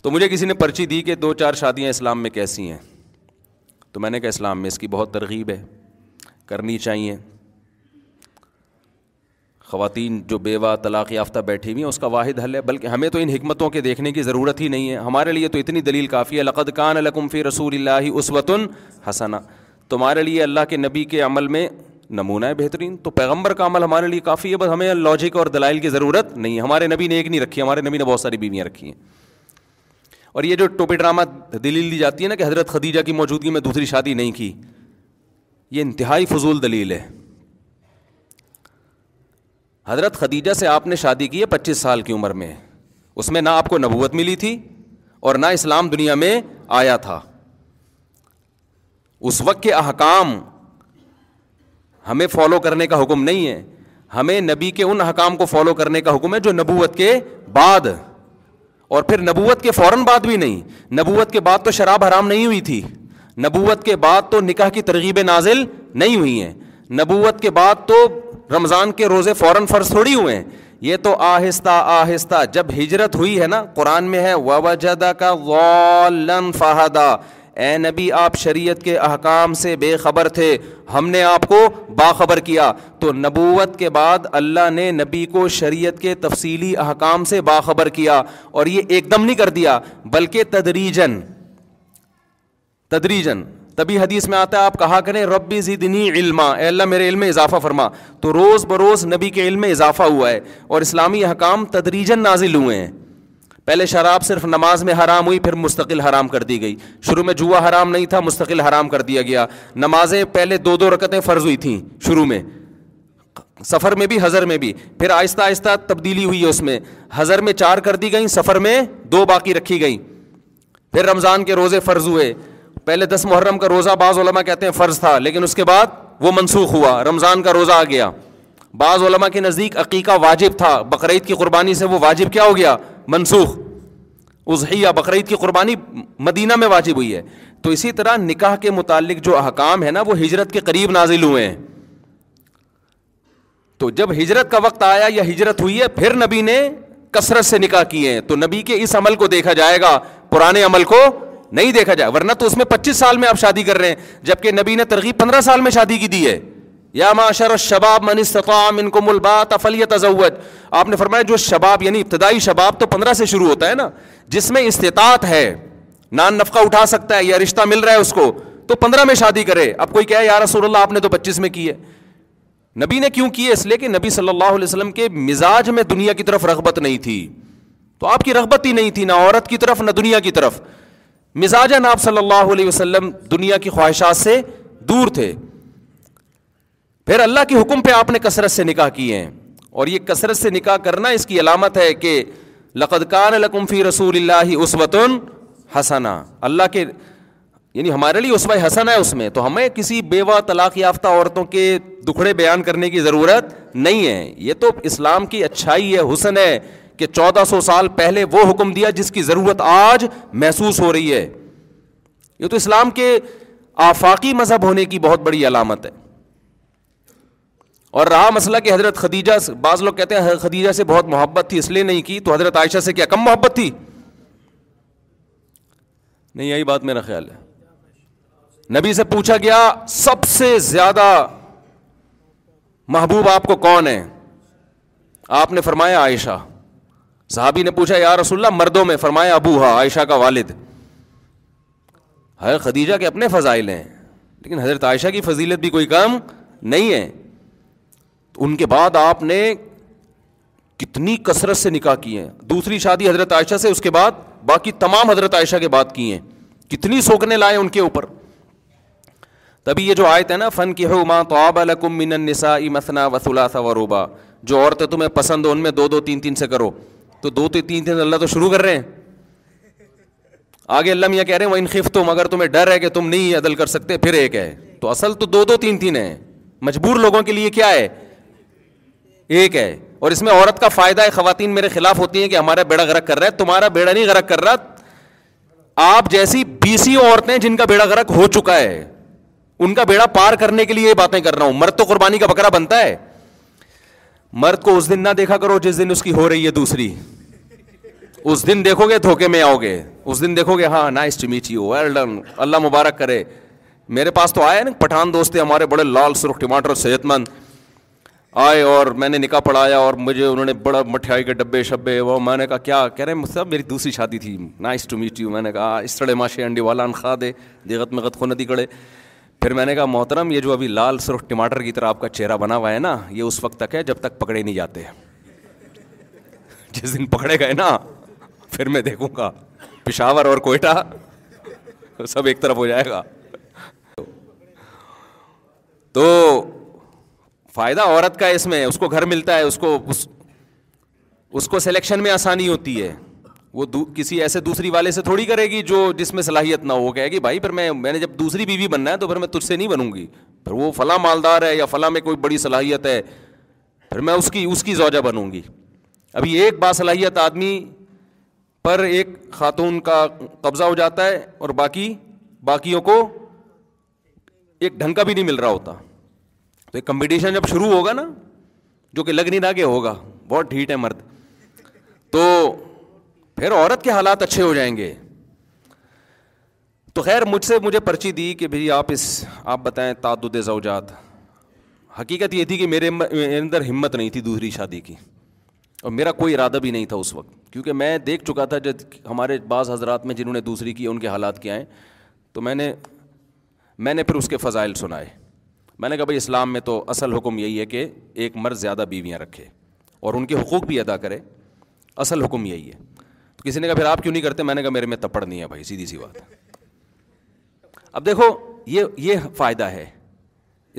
تو مجھے کسی نے پرچی دی کہ دو چار شادیاں اسلام میں کیسی ہیں تو میں نے کہا اسلام میں اس کی بہت ترغیب ہے کرنی چاہیے خواتین جو بیوہ طلاق یافتہ بیٹھی ہوئی ہیں اس کا واحد حل ہے بلکہ ہمیں تو ان حکمتوں کے دیکھنے کی ضرورت ہی نہیں ہے ہمارے لیے تو اتنی دلیل کافی ہے لقد کان لکم فی رسول اللہ عسوۃ حسنا تمہارے لیے اللہ کے نبی کے عمل میں نمونہ ہے بہترین تو پیغمبر کا عمل ہمارے لیے کافی ہے بس ہمیں لاجک اور دلائل کی ضرورت نہیں ہے ہمارے نبی نے ایک نہیں رکھی ہمارے نبی نے بہت ساری بیویاں رکھی ہیں اور یہ جو ٹوپی ڈرامہ دلیل دی جاتی ہے نا کہ حضرت خدیجہ کی موجودگی میں دوسری شادی نہیں کی یہ انتہائی فضول دلیل ہے حضرت خدیجہ سے آپ نے شادی کی ہے پچیس سال کی عمر میں اس میں نہ آپ کو نبوت ملی تھی اور نہ اسلام دنیا میں آیا تھا اس وقت کے احکام ہمیں فالو کرنے کا حکم نہیں ہے ہمیں نبی کے ان احکام کو فالو کرنے کا حکم ہے جو نبوت کے بعد اور پھر نبوت کے فوراً بعد بھی نہیں نبوت کے بعد تو شراب حرام نہیں ہوئی تھی نبوت کے بعد تو نکاح کی ترغیب نازل نہیں ہوئی ہیں نبوت کے بعد تو رمضان کے روزے فوراً فرض تھوڑی ہوئے ہیں یہ تو آہستہ آہستہ جب ہجرت ہوئی ہے نا قرآن میں ہے و جدا کا فہدا اے نبی آپ شریعت کے احکام سے بے خبر تھے ہم نے آپ کو باخبر کیا تو نبوت کے بعد اللہ نے نبی کو شریعت کے تفصیلی احکام سے باخبر کیا اور یہ ایک دم نہیں کر دیا بلکہ تدریجن تدریجن تبھی حدیث میں آتا ہے آپ کہا کریں ربی زدنی علما اے اللہ میرے علم میں اضافہ فرما تو روز بروز نبی کے علم میں اضافہ ہوا ہے اور اسلامی حکام تدریجن نازل ہوئے ہیں پہلے شراب صرف نماز میں حرام ہوئی پھر مستقل حرام کر دی گئی شروع میں جوا حرام نہیں تھا مستقل حرام کر دیا گیا نمازیں پہلے دو دو رکتیں فرض ہوئی تھیں شروع میں سفر میں بھی حضر میں بھی پھر آہستہ آہستہ تبدیلی ہوئی ہے اس میں حضر میں چار کر دی گئیں سفر میں دو باقی رکھی گئیں پھر رمضان کے روزے فرض ہوئے پہلے دس محرم کا روزہ بعض علماء کہتے ہیں فرض تھا لیکن اس کے بعد وہ منسوخ ہوا رمضان کا روزہ آ گیا بعض علماء کے نزدیک عقیقہ واجب تھا بقرعید کی قربانی سے وہ واجب کیا ہو گیا منسوخ بقرعید کی قربانی مدینہ میں واجب ہوئی ہے تو اسی طرح نکاح کے متعلق جو احکام ہے نا وہ ہجرت کے قریب نازل ہوئے ہیں تو جب ہجرت کا وقت آیا یا ہجرت ہوئی ہے پھر نبی نے کثرت سے نکاح کیے ہیں تو نبی کے اس عمل کو دیکھا جائے گا پرانے عمل کو نہیں دیکھا جائے ورنہ تو اس میں پچیس سال میں آپ شادی کر رہے ہیں جبکہ نبی نے ترغیب پندرہ سال میں شادی کی دی ہے یا معاشر شباب شباب شباب من ان کو ملبا آپ نے فرمایا جو یعنی ابتدائی تو پندرہ سے شروع ہوتا ہے نا جس میں استطاعت ہے نان نفقہ اٹھا سکتا ہے یا رشتہ مل رہا ہے اس کو تو پندرہ میں شادی کرے اب کوئی کہ یار اللہ آپ نے تو پچیس میں کی ہے نبی نے کیوں کی ہے اس لیے کہ نبی صلی اللہ علیہ وسلم کے مزاج میں دنیا کی طرف رغبت نہیں تھی تو آپ کی رغبت ہی نہیں تھی نہ عورت کی طرف نہ دنیا کی طرف مزاج ناب صلی اللہ علیہ وسلم دنیا کی خواہشات سے دور تھے پھر اللہ کے حکم پہ آپ نے کثرت سے نکاح کیے ہیں اور یہ کثرت سے نکاح کرنا اس کی علامت ہے کہ لقد کان لکم فی رسول اللہ عثمۃ حسنا اللہ کے یعنی ہمارے لیے عسوئی حسن ہے اس میں تو ہمیں کسی بیوہ طلاق یافتہ عورتوں کے دکھڑے بیان کرنے کی ضرورت نہیں ہے یہ تو اسلام کی اچھائی ہے حسن ہے کہ چودہ سو سال پہلے وہ حکم دیا جس کی ضرورت آج محسوس ہو رہی ہے یہ تو اسلام کے آفاقی مذہب ہونے کی بہت بڑی علامت ہے اور رہا مسئلہ کہ حضرت خدیجہ سے بعض لوگ کہتے ہیں خدیجہ سے بہت محبت تھی اس لیے نہیں کی تو حضرت عائشہ سے کیا کم محبت تھی نہیں یہی بات میرا خیال ہے نبی سے پوچھا گیا سب سے زیادہ محبوب آپ کو کون ہے آپ نے فرمایا عائشہ صحابی نے پوچھا یار رسول مردوں میں فرمایا ابو ہا عائشہ کا والد حضرت خدیجہ کے اپنے فضائل ہیں لیکن حضرت عائشہ کی فضیلت بھی کوئی کام نہیں ہے تو ان کے بعد آپ نے کتنی کثرت سے نکاح کی ہیں دوسری شادی حضرت عائشہ سے اس کے بعد باقی تمام حضرت عائشہ کے بعد کی ہیں کتنی سوکنے لائے ان کے اوپر تبھی یہ جو آئے تھے نا فن کی ہو ماں تو آب الکم من نسا امسنا وسول وروبا جو عورتیں تمہیں پسند ہو ان میں دو دو تین تین سے کرو تو دو تو تین تین اللہ تو شروع کر رہے ہیں آگے اللہ میاں کہہ رہے ہیں وہ انخف تم اگر تمہیں ڈر ہے کہ تم نہیں عدل کر سکتے پھر ایک ہے تو اصل تو دو دو تین تین ہے مجبور لوگوں کے لیے کیا ہے ایک ہے اور اس میں عورت کا فائدہ ہے خواتین میرے خلاف ہوتی ہیں کہ ہمارا بیڑا غرق کر رہا ہے تمہارا بیڑا نہیں غرق کر رہا آپ جیسی بیسی عورتیں جن کا بیڑا غرق ہو چکا ہے ان کا بیڑا پار کرنے کے لیے یہ باتیں کر رہا ہوں مرد تو قربانی کا بکرا بنتا ہے مرد کو اس دن نہ دیکھا کرو جس دن اس کی ہو رہی ہے دوسری اس دن دیکھو گے دھوکے میں آؤ گے اس دن دیکھو گے ہاں نائس ٹو میٹ ڈن اللہ مبارک کرے میرے پاس تو آیا نا پٹھان دوست تھے ہمارے بڑے لال سرخ ٹماٹر صحت مند آئے اور میں نے نکاح پڑھایا اور مجھے انہوں نے بڑا مٹھائی کے ڈبے شبے وہ میں نے کہا کیا کہہ رہے ہیں صاحب میری دوسری شادی تھی نائس ٹو میٹ یو میں نے کہا اس طرح ماشے انڈی والا کھا دے میں گت مغت کو کڑے پھر میں نے کہا محترم یہ جو ابھی لال سرخ ٹماٹر کی طرح آپ کا چہرہ بنا ہوا ہے نا یہ اس وقت تک ہے جب تک پکڑے نہیں جاتے جس دن پکڑے گئے نا پھر میں دیکھوں گا پشاور اور کوئٹہ سب ایک طرف ہو جائے گا تو فائدہ عورت کا اس میں اس کو گھر ملتا ہے اس کو اس کو سلیکشن میں آسانی ہوتی ہے وہ کسی ایسے دوسری والے سے تھوڑی کرے گی جو جس میں صلاحیت نہ ہو کہے کہ بھائی پھر میں میں نے جب دوسری بیوی بننا ہے تو پھر میں تجھ سے نہیں بنوں گی پھر وہ فلاں مالدار ہے یا فلاں میں کوئی بڑی صلاحیت ہے پھر میں اس کی اس کی زوجہ بنوں گی ابھی ایک باصلاحیت آدمی پر ایک خاتون کا قبضہ ہو جاتا ہے اور باقی باقیوں کو ایک ڈھنگ کا بھی نہیں مل رہا ہوتا تو ایک کمپٹیشن جب شروع ہوگا نا جو کہ لگنی کہ ہوگا بہت ڈھیٹ ہے مرد تو پھر عورت کے حالات اچھے ہو جائیں گے تو خیر مجھ سے مجھے پرچی دی کہ بھائی آپ اس آپ بتائیں تعدد زوجات حقیقت یہ تھی کہ میرے اندر ہمت نہیں تھی دوسری شادی کی اور میرا کوئی ارادہ بھی نہیں تھا اس وقت کیونکہ میں دیکھ چکا تھا جب ہمارے بعض حضرات میں جنہوں نے دوسری کی ان کے حالات کیا ہیں تو میں نے میں نے پھر اس کے فضائل سنائے میں نے کہا بھائی اسلام میں تو اصل حکم یہی ہے کہ ایک مرض زیادہ بیویاں رکھے اور ان کے حقوق بھی ادا کرے اصل حکم یہی ہے تو کسی نے کہا پھر آپ کیوں نہیں کرتے میں نے کہا میرے میں تپڑ نہیں ہے بھائی سیدھی سی بات اب دیکھو یہ یہ فائدہ ہے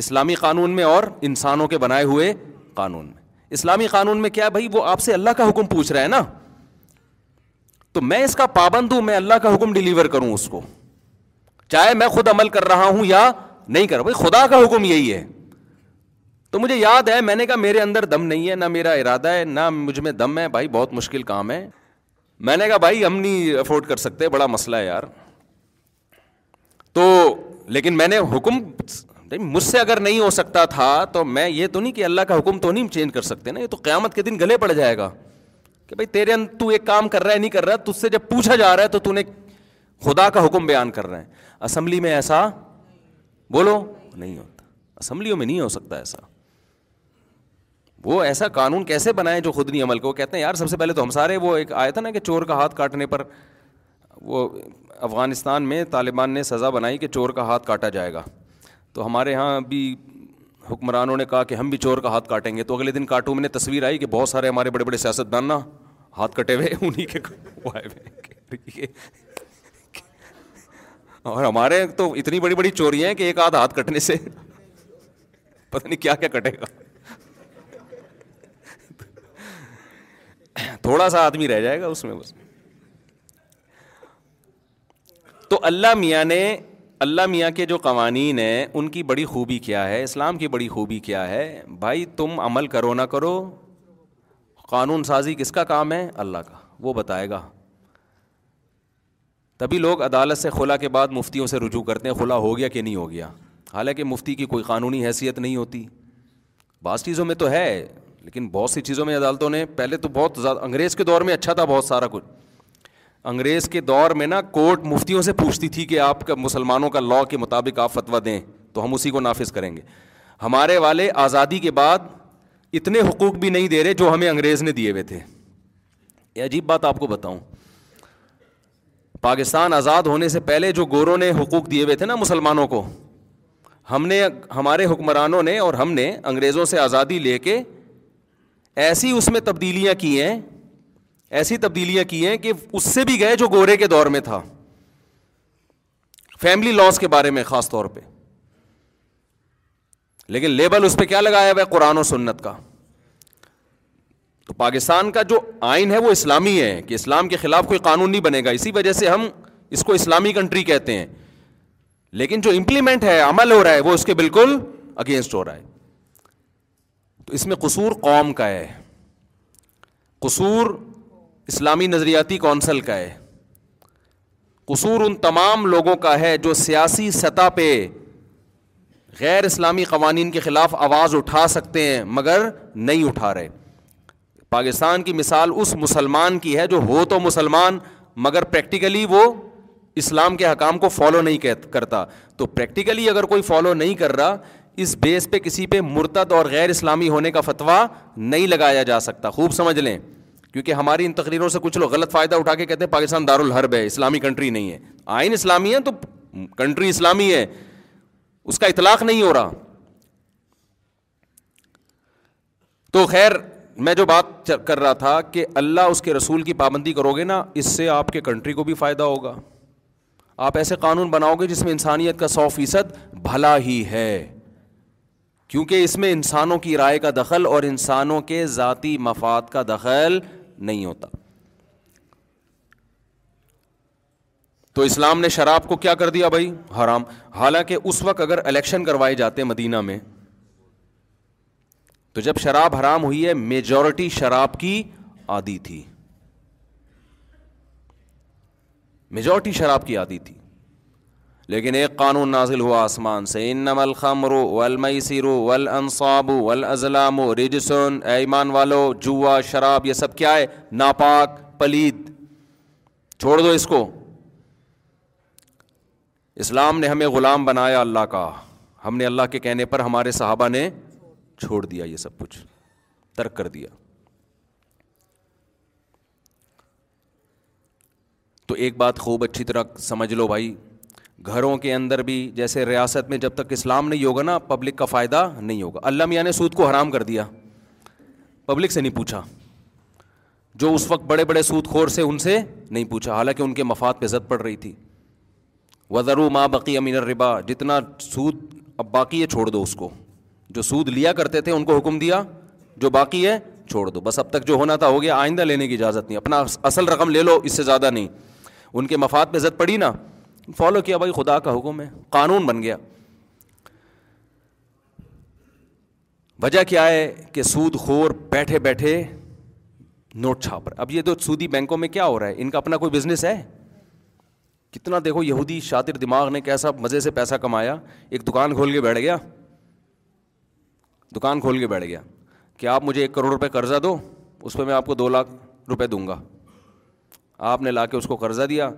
اسلامی قانون میں اور انسانوں کے بنائے ہوئے قانون میں اسلامی قانون میں کیا بھائی وہ آپ سے اللہ کا حکم پوچھ رہا ہے نا تو میں اس کا پابند ہوں میں اللہ کا حکم ڈلیور کروں اس کو چاہے میں خود عمل کر رہا ہوں یا نہیں کر بھائی خدا کا حکم یہی ہے تو مجھے یاد ہے میں نے کہا میرے اندر دم نہیں ہے نہ میرا ارادہ ہے نہ مجھ میں دم ہے بھائی بہت مشکل کام ہے میں نے کہا بھائی ہم نہیں افورڈ کر سکتے بڑا مسئلہ ہے یار تو لیکن میں نے حکم مجھ سے اگر نہیں ہو سکتا تھا تو میں یہ تو نہیں کہ اللہ کا حکم تو نہیں چینج کر سکتے نا یہ تو قیامت کے دن گلے پڑ جائے گا کہ بھائی تیرے ان ایک کام کر رہا ہے نہیں کر رہا ہے تجھ سے جب پوچھا جا رہا ہے تو تو نے خدا کا حکم بیان کر رہے ہیں اسمبلی میں ایسا بولو نہیں ہوتا اسمبلیوں میں نہیں ہو سکتا ایسا وہ ایسا قانون کیسے بنائے جو خود نہیں عمل کو کہتے ہیں یار سب سے پہلے تو ہم سارے وہ ایک آیا تھا نا کہ چور کا ہاتھ کاٹنے پر وہ افغانستان میں طالبان نے سزا بنائی کہ چور کا ہاتھ کاٹا جائے گا تو ہمارے یہاں بھی حکمرانوں نے کہا کہ ہم بھی چور کا ہاتھ کاٹیں گے تو اگلے دن میں نے تصویر آئی کہ بہت سارے ہمارے بڑے بڑے سیاست دان نا ہاتھ کٹے ہوئے انہیں کے اور ہمارے تو اتنی بڑی بڑی چوریاں ہیں کہ ایک ہاتھ ہاتھ کٹنے سے پتہ نہیں کیا کیا کٹے گا تھوڑا سا آدمی رہ جائے گا اس میں بس تو اللہ میاں نے اللہ میاں کے جو قوانین ہیں ان کی بڑی خوبی کیا ہے اسلام کی بڑی خوبی کیا ہے بھائی تم عمل کرو نہ کرو قانون سازی کس کا کام ہے اللہ کا وہ بتائے گا تبھی لوگ عدالت سے خلا کے بعد مفتیوں سے رجوع کرتے ہیں خلا ہو گیا کہ نہیں ہو گیا حالانکہ مفتی کی کوئی قانونی حیثیت نہیں ہوتی بعض چیزوں میں تو ہے لیکن بہت سی چیزوں میں عدالتوں نے پہلے تو بہت زیادہ انگریز کے دور میں اچھا تھا بہت سارا کچھ انگریز کے دور میں نا کورٹ مفتیوں سے پوچھتی تھی کہ آپ کا مسلمانوں کا لاء کے مطابق آپ فتویٰ دیں تو ہم اسی کو نافذ کریں گے ہمارے والے آزادی کے بعد اتنے حقوق بھی نہیں دے رہے جو ہمیں انگریز نے دیے ہوئے تھے یہ عجیب بات آپ کو بتاؤں پاکستان آزاد ہونے سے پہلے جو گوروں نے حقوق دیے ہوئے تھے نا مسلمانوں کو ہم نے ہمارے حکمرانوں نے اور ہم نے انگریزوں سے آزادی لے کے ایسی اس میں تبدیلیاں کی ہیں ایسی تبدیلیاں کی ہیں کہ اس سے بھی گئے جو گورے کے دور میں تھا فیملی لاس کے بارے میں خاص طور پہ لیکن لیبل اس پہ کیا لگایا ہوا ہے قرآن و سنت کا تو پاکستان کا جو آئین ہے وہ اسلامی ہے کہ اسلام کے خلاف کوئی قانون نہیں بنے گا اسی وجہ سے ہم اس کو اسلامی کنٹری کہتے ہیں لیکن جو امپلیمنٹ ہے عمل ہو رہا ہے وہ اس کے بالکل اگینسٹ ہو رہا ہے تو اس میں قصور قوم کا ہے قصور اسلامی نظریاتی کونسل کا ہے قصور ان تمام لوگوں کا ہے جو سیاسی سطح پہ غیر اسلامی قوانین کے خلاف آواز اٹھا سکتے ہیں مگر نہیں اٹھا رہے پاکستان کی مثال اس مسلمان کی ہے جو ہو تو مسلمان مگر پریکٹیکلی وہ اسلام کے حکام کو فالو نہیں کرتا تو پریکٹیکلی اگر کوئی فالو نہیں کر رہا اس بیس پہ کسی پہ مرتد اور غیر اسلامی ہونے کا فتویٰ نہیں لگایا جا سکتا خوب سمجھ لیں کیونکہ ہماری ان تقریروں سے کچھ لوگ غلط فائدہ اٹھا کے کہتے ہیں پاکستان دارالحرب ہے اسلامی کنٹری نہیں ہے آئین اسلامی ہے تو کنٹری اسلامی ہے اس کا اطلاق نہیں ہو رہا تو خیر میں جو بات کر رہا تھا کہ اللہ اس کے رسول کی پابندی کرو گے نا اس سے آپ کے کنٹری کو بھی فائدہ ہوگا آپ ایسے قانون بناؤ گے جس میں انسانیت کا سو فیصد بھلا ہی ہے کیونکہ اس میں انسانوں کی رائے کا دخل اور انسانوں کے ذاتی مفاد کا دخل نہیں ہوتا تو اسلام نے شراب کو کیا کر دیا بھائی حرام حالانکہ اس وقت اگر الیکشن کروائے جاتے مدینہ میں تو جب شراب حرام ہوئی ہے میجورٹی شراب کی آدھی تھی میجورٹی شراب کی عادی تھی لیکن ایک قانون نازل ہوا آسمان سے انم الخمر والمیسر والانصاب والازلام رجسن اے رجسن ایمان والو جوا شراب یہ سب کیا ہے ناپاک پلید چھوڑ دو اس کو اسلام نے ہمیں غلام بنایا اللہ کا ہم نے اللہ کے کہنے پر ہمارے صحابہ نے چھوڑ دیا یہ سب کچھ ترک کر دیا تو ایک بات خوب اچھی طرح سمجھ لو بھائی گھروں کے اندر بھی جیسے ریاست میں جب تک اسلام نہیں ہوگا نا پبلک کا فائدہ نہیں ہوگا اللہ میاں نے سود کو حرام کر دیا پبلک سے نہیں پوچھا جو اس وقت بڑے بڑے سود خور سے ان سے نہیں پوچھا حالانکہ ان کے مفاد پہ زد پڑ رہی تھی وزرو ماں بقی امین الربا جتنا سود اب باقی ہے چھوڑ دو اس کو جو سود لیا کرتے تھے ان کو حکم دیا جو باقی ہے چھوڑ دو بس اب تک جو ہونا تھا ہو گیا آئندہ لینے کی اجازت نہیں اپنا اصل رقم لے لو اس سے زیادہ نہیں ان کے مفاد پہ زد پڑی نا فالو کیا بھائی خدا کا حکم ہے قانون بن گیا وجہ کیا ہے کہ سود خور بیٹھے بیٹھے نوٹ چھاپ رہے اب یہ تو سودی بینکوں میں کیا ہو رہا ہے ان کا اپنا کوئی بزنس ہے کتنا دیکھو یہودی شاطر دماغ نے کیسا مزے سے پیسہ کمایا ایک دکان کھول کے بیٹھ گیا دکان کھول کے بیٹھ گیا کہ آپ مجھے ایک کروڑ روپے قرضہ دو اس پہ میں آپ کو دو لاکھ روپے دوں گا آپ نے لا کے اس کو قرضہ دیا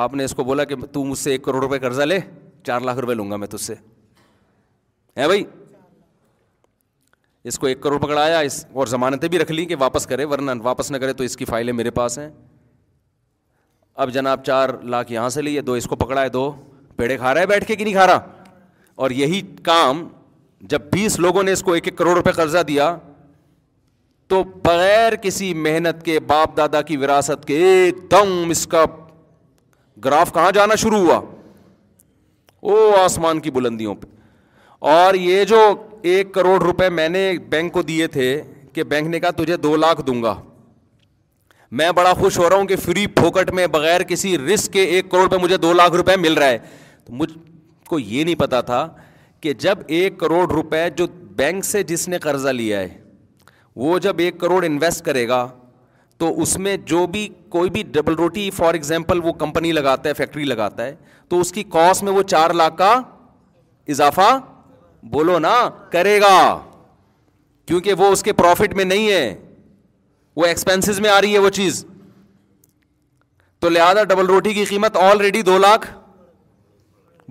آپ نے اس کو بولا کہ تو مجھ سے ایک کروڑ روپے قرضہ لے چار لاکھ روپے لوں گا میں تجھ سے ہے بھائی اس کو ایک کروڑ پکڑایا اس اور ضمانتیں بھی رکھ لیں کہ واپس کرے ورنہ واپس نہ کرے تو اس کی فائلیں میرے پاس ہیں اب جناب چار لاکھ یہاں سے لیے دو اس کو پکڑا ہے دو پیڑے کھا رہا ہے بیٹھ کے کہ نہیں کھا رہا اور یہی کام جب بیس لوگوں نے اس کو ایک ایک کروڑ روپے قرضہ دیا تو بغیر کسی محنت کے باپ دادا کی وراثت کے ایک دم اس کا گراف کہاں جانا شروع ہوا او آسمان کی بلندیوں پہ اور یہ جو ایک کروڑ روپے میں نے بینک کو دیے تھے کہ بینک نے کہا تجھے دو لاکھ دوں گا میں بڑا خوش ہو رہا ہوں کہ فری پھوکٹ میں بغیر کسی رسک کے ایک کروڑ پہ مجھے دو لاکھ روپے مل رہا ہے تو مجھ کو یہ نہیں پتا تھا کہ جب ایک کروڑ روپے جو بینک سے جس نے قرضہ لیا ہے وہ جب ایک کروڑ انویسٹ کرے گا تو اس میں جو بھی کوئی بھی ڈبل روٹی فار ایگزامپل وہ کمپنی لگاتا ہے فیکٹری لگاتا ہے تو اس کی کاسٹ میں وہ چار لاکھ کا اضافہ بولو نا کرے گا کیونکہ وہ اس کے پروفٹ میں نہیں ہے وہ ایکسپینس میں آ رہی ہے وہ چیز تو لہٰذا ڈبل روٹی کی قیمت آلریڈی دو لاکھ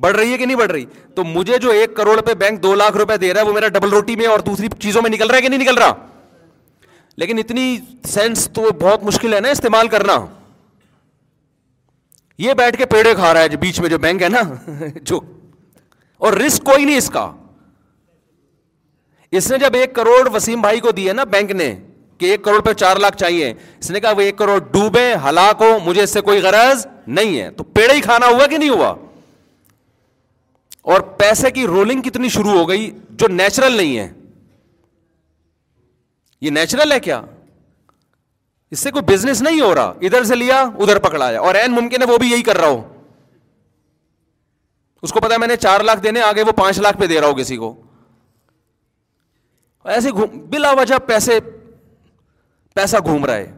بڑھ رہی ہے کہ نہیں بڑھ رہی تو مجھے جو ایک کروڑ پہ بینک دو لاکھ روپے دے رہا ہے وہ میرا ڈبل روٹی میں اور دوسری چیزوں میں نکل رہا ہے کہ نہیں نکل رہا لیکن اتنی سینس تو بہت مشکل ہے نا استعمال کرنا یہ بیٹھ کے پیڑے کھا رہا ہے جو بیچ میں جو بینک ہے نا <laughs> جو اور رسک کوئی نہیں اس کا اس نے جب ایک کروڑ وسیم بھائی کو دی ہے نا بینک نے کہ ایک کروڑ پہ چار لاکھ چاہیے اس نے کہا وہ ایک کروڑ ڈوبے ہلاک ہو مجھے اس سے کوئی غرض نہیں ہے تو پیڑے ہی کھانا ہوا کہ نہیں ہوا اور پیسے کی رولنگ کتنی شروع ہو گئی جو نیچرل نہیں ہے یہ نیچرل ہے کیا اس سے کوئی بزنس نہیں ہو رہا ادھر سے لیا ادھر پکڑایا اور این ممکن ہے وہ بھی یہی کر رہا ہو اس کو پتا میں نے چار لاکھ دینے آگے وہ پانچ لاکھ پہ دے رہا ہو کسی کو ایسے بلا وجہ پیسے پیسہ گھوم رہا ہے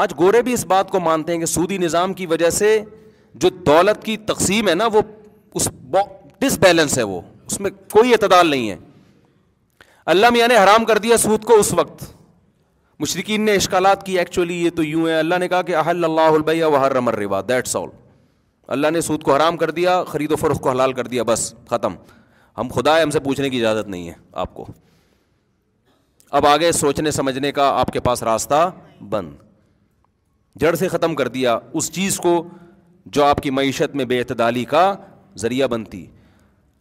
آج گورے بھی اس بات کو مانتے ہیں کہ سودی نظام کی وجہ سے جو دولت کی تقسیم ہے نا وہ ڈس بیلنس ہے وہ اس میں کوئی اعتدال نہیں ہے اللہ میاں نے حرام کر دیا سود کو اس وقت مشرقین نے اشکالات کی ایکچولی یہ تو یوں ہے اللہ نے کہا کہ احل اللہ البیا و حرم الربا دیٹس آل اللہ نے سود کو حرام کر دیا خرید و فروخ کو حلال کر دیا بس ختم ہم خدا ہے ہم سے پوچھنے کی اجازت نہیں ہے آپ کو اب آگے سوچنے سمجھنے کا آپ کے پاس راستہ بند جڑ سے ختم کر دیا اس چیز کو جو آپ کی معیشت میں بے اعتدالی کا ذریعہ بنتی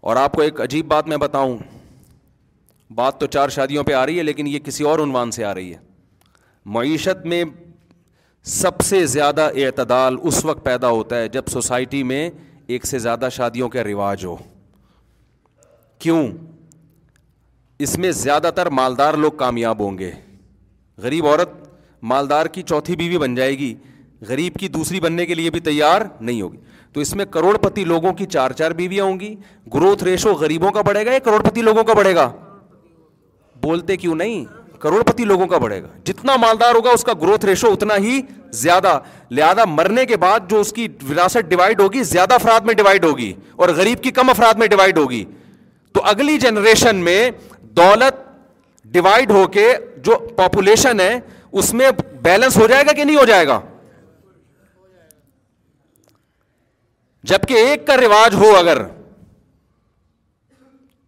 اور آپ کو ایک عجیب بات میں بتاؤں بات تو چار شادیوں پہ آ رہی ہے لیکن یہ کسی اور عنوان سے آ رہی ہے معیشت میں سب سے زیادہ اعتدال اس وقت پیدا ہوتا ہے جب سوسائٹی میں ایک سے زیادہ شادیوں کے رواج ہو کیوں اس میں زیادہ تر مالدار لوگ کامیاب ہوں گے غریب عورت مالدار کی چوتھی بیوی بن جائے گی غریب کی دوسری بننے کے لیے بھی تیار نہیں ہوگی تو اس میں کروڑ پتی لوگوں کی چار چار بیویاں ہوں گی گروتھ ریشو غریبوں کا بڑھے گا یا کروڑ پتی لوگوں کا بڑھے گا بولتے کیوں نہیں کروڑ پتی لوگوں کا بڑھے گا جتنا مالدار ہوگا اس کا گروتھ ریشو اتنا ہی زیادہ لہذا مرنے کے بعد جو غریب کی کم افراد میں ڈیوائڈ ہوگی تو اگلی جنریشن میں دولت ڈیوائڈ ہو کے جو پاپولیشن ہے اس میں بیلنس ہو جائے گا کہ نہیں ہو جائے گا جبکہ ایک کا رواج ہو اگر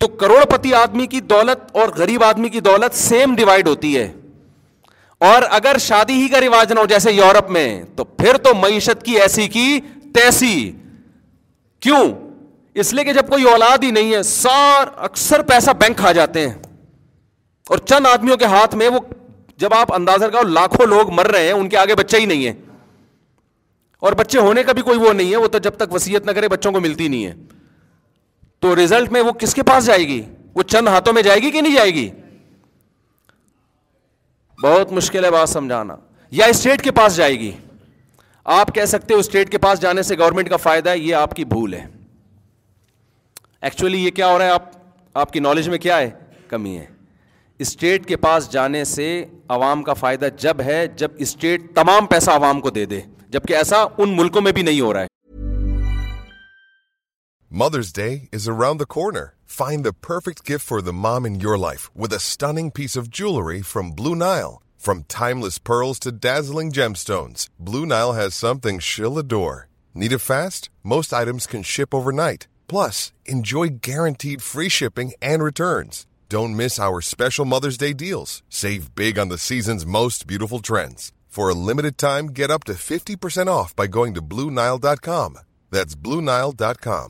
تو کروڑ پتی آدمی کی دولت اور غریب آدمی کی دولت سیم ڈیوائڈ ہوتی ہے اور اگر شادی ہی کا رواج نہ ہو جیسے یورپ میں تو پھر تو معیشت کی ایسی کی تیسی کیوں اس لیے کہ جب کوئی اولاد ہی نہیں ہے سار اکثر پیسہ بینک کھا جاتے ہیں اور چند آدمیوں کے ہاتھ میں وہ جب آپ اندازہ لاکھوں لوگ مر رہے ہیں ان کے آگے بچہ ہی نہیں ہے اور بچے ہونے کا بھی کوئی وہ نہیں ہے وہ تو جب تک وسیعت نہ کرے بچوں کو ملتی نہیں ہے تو ریزلٹ میں وہ کس کے پاس جائے گی وہ چند ہاتھوں میں جائے گی کہ نہیں جائے گی بہت مشکل ہے بات سمجھانا یا اسٹیٹ کے پاس جائے گی آپ کہہ سکتے ہو اسٹیٹ کے پاس جانے سے گورنمنٹ کا فائدہ ہے یہ آپ کی بھول ہے ایکچولی یہ کیا ہو رہا ہے آپ آپ کی نالج میں کیا ہے کمی ہے اسٹیٹ کے پاس جانے سے عوام کا فائدہ جب ہے جب اسٹیٹ تمام پیسہ عوام کو دے دے جبکہ ایسا ان ملکوں میں بھی نہیں ہو رہا ہے Mother's Day is around corner find perfect for the mom in your life with piece of jewellery from Blue Nile from timeless pearls dazzling Blue Nile fest most plus enjoy guarantee free shipping Mother's Day seasons most come that's Blue Nile dot com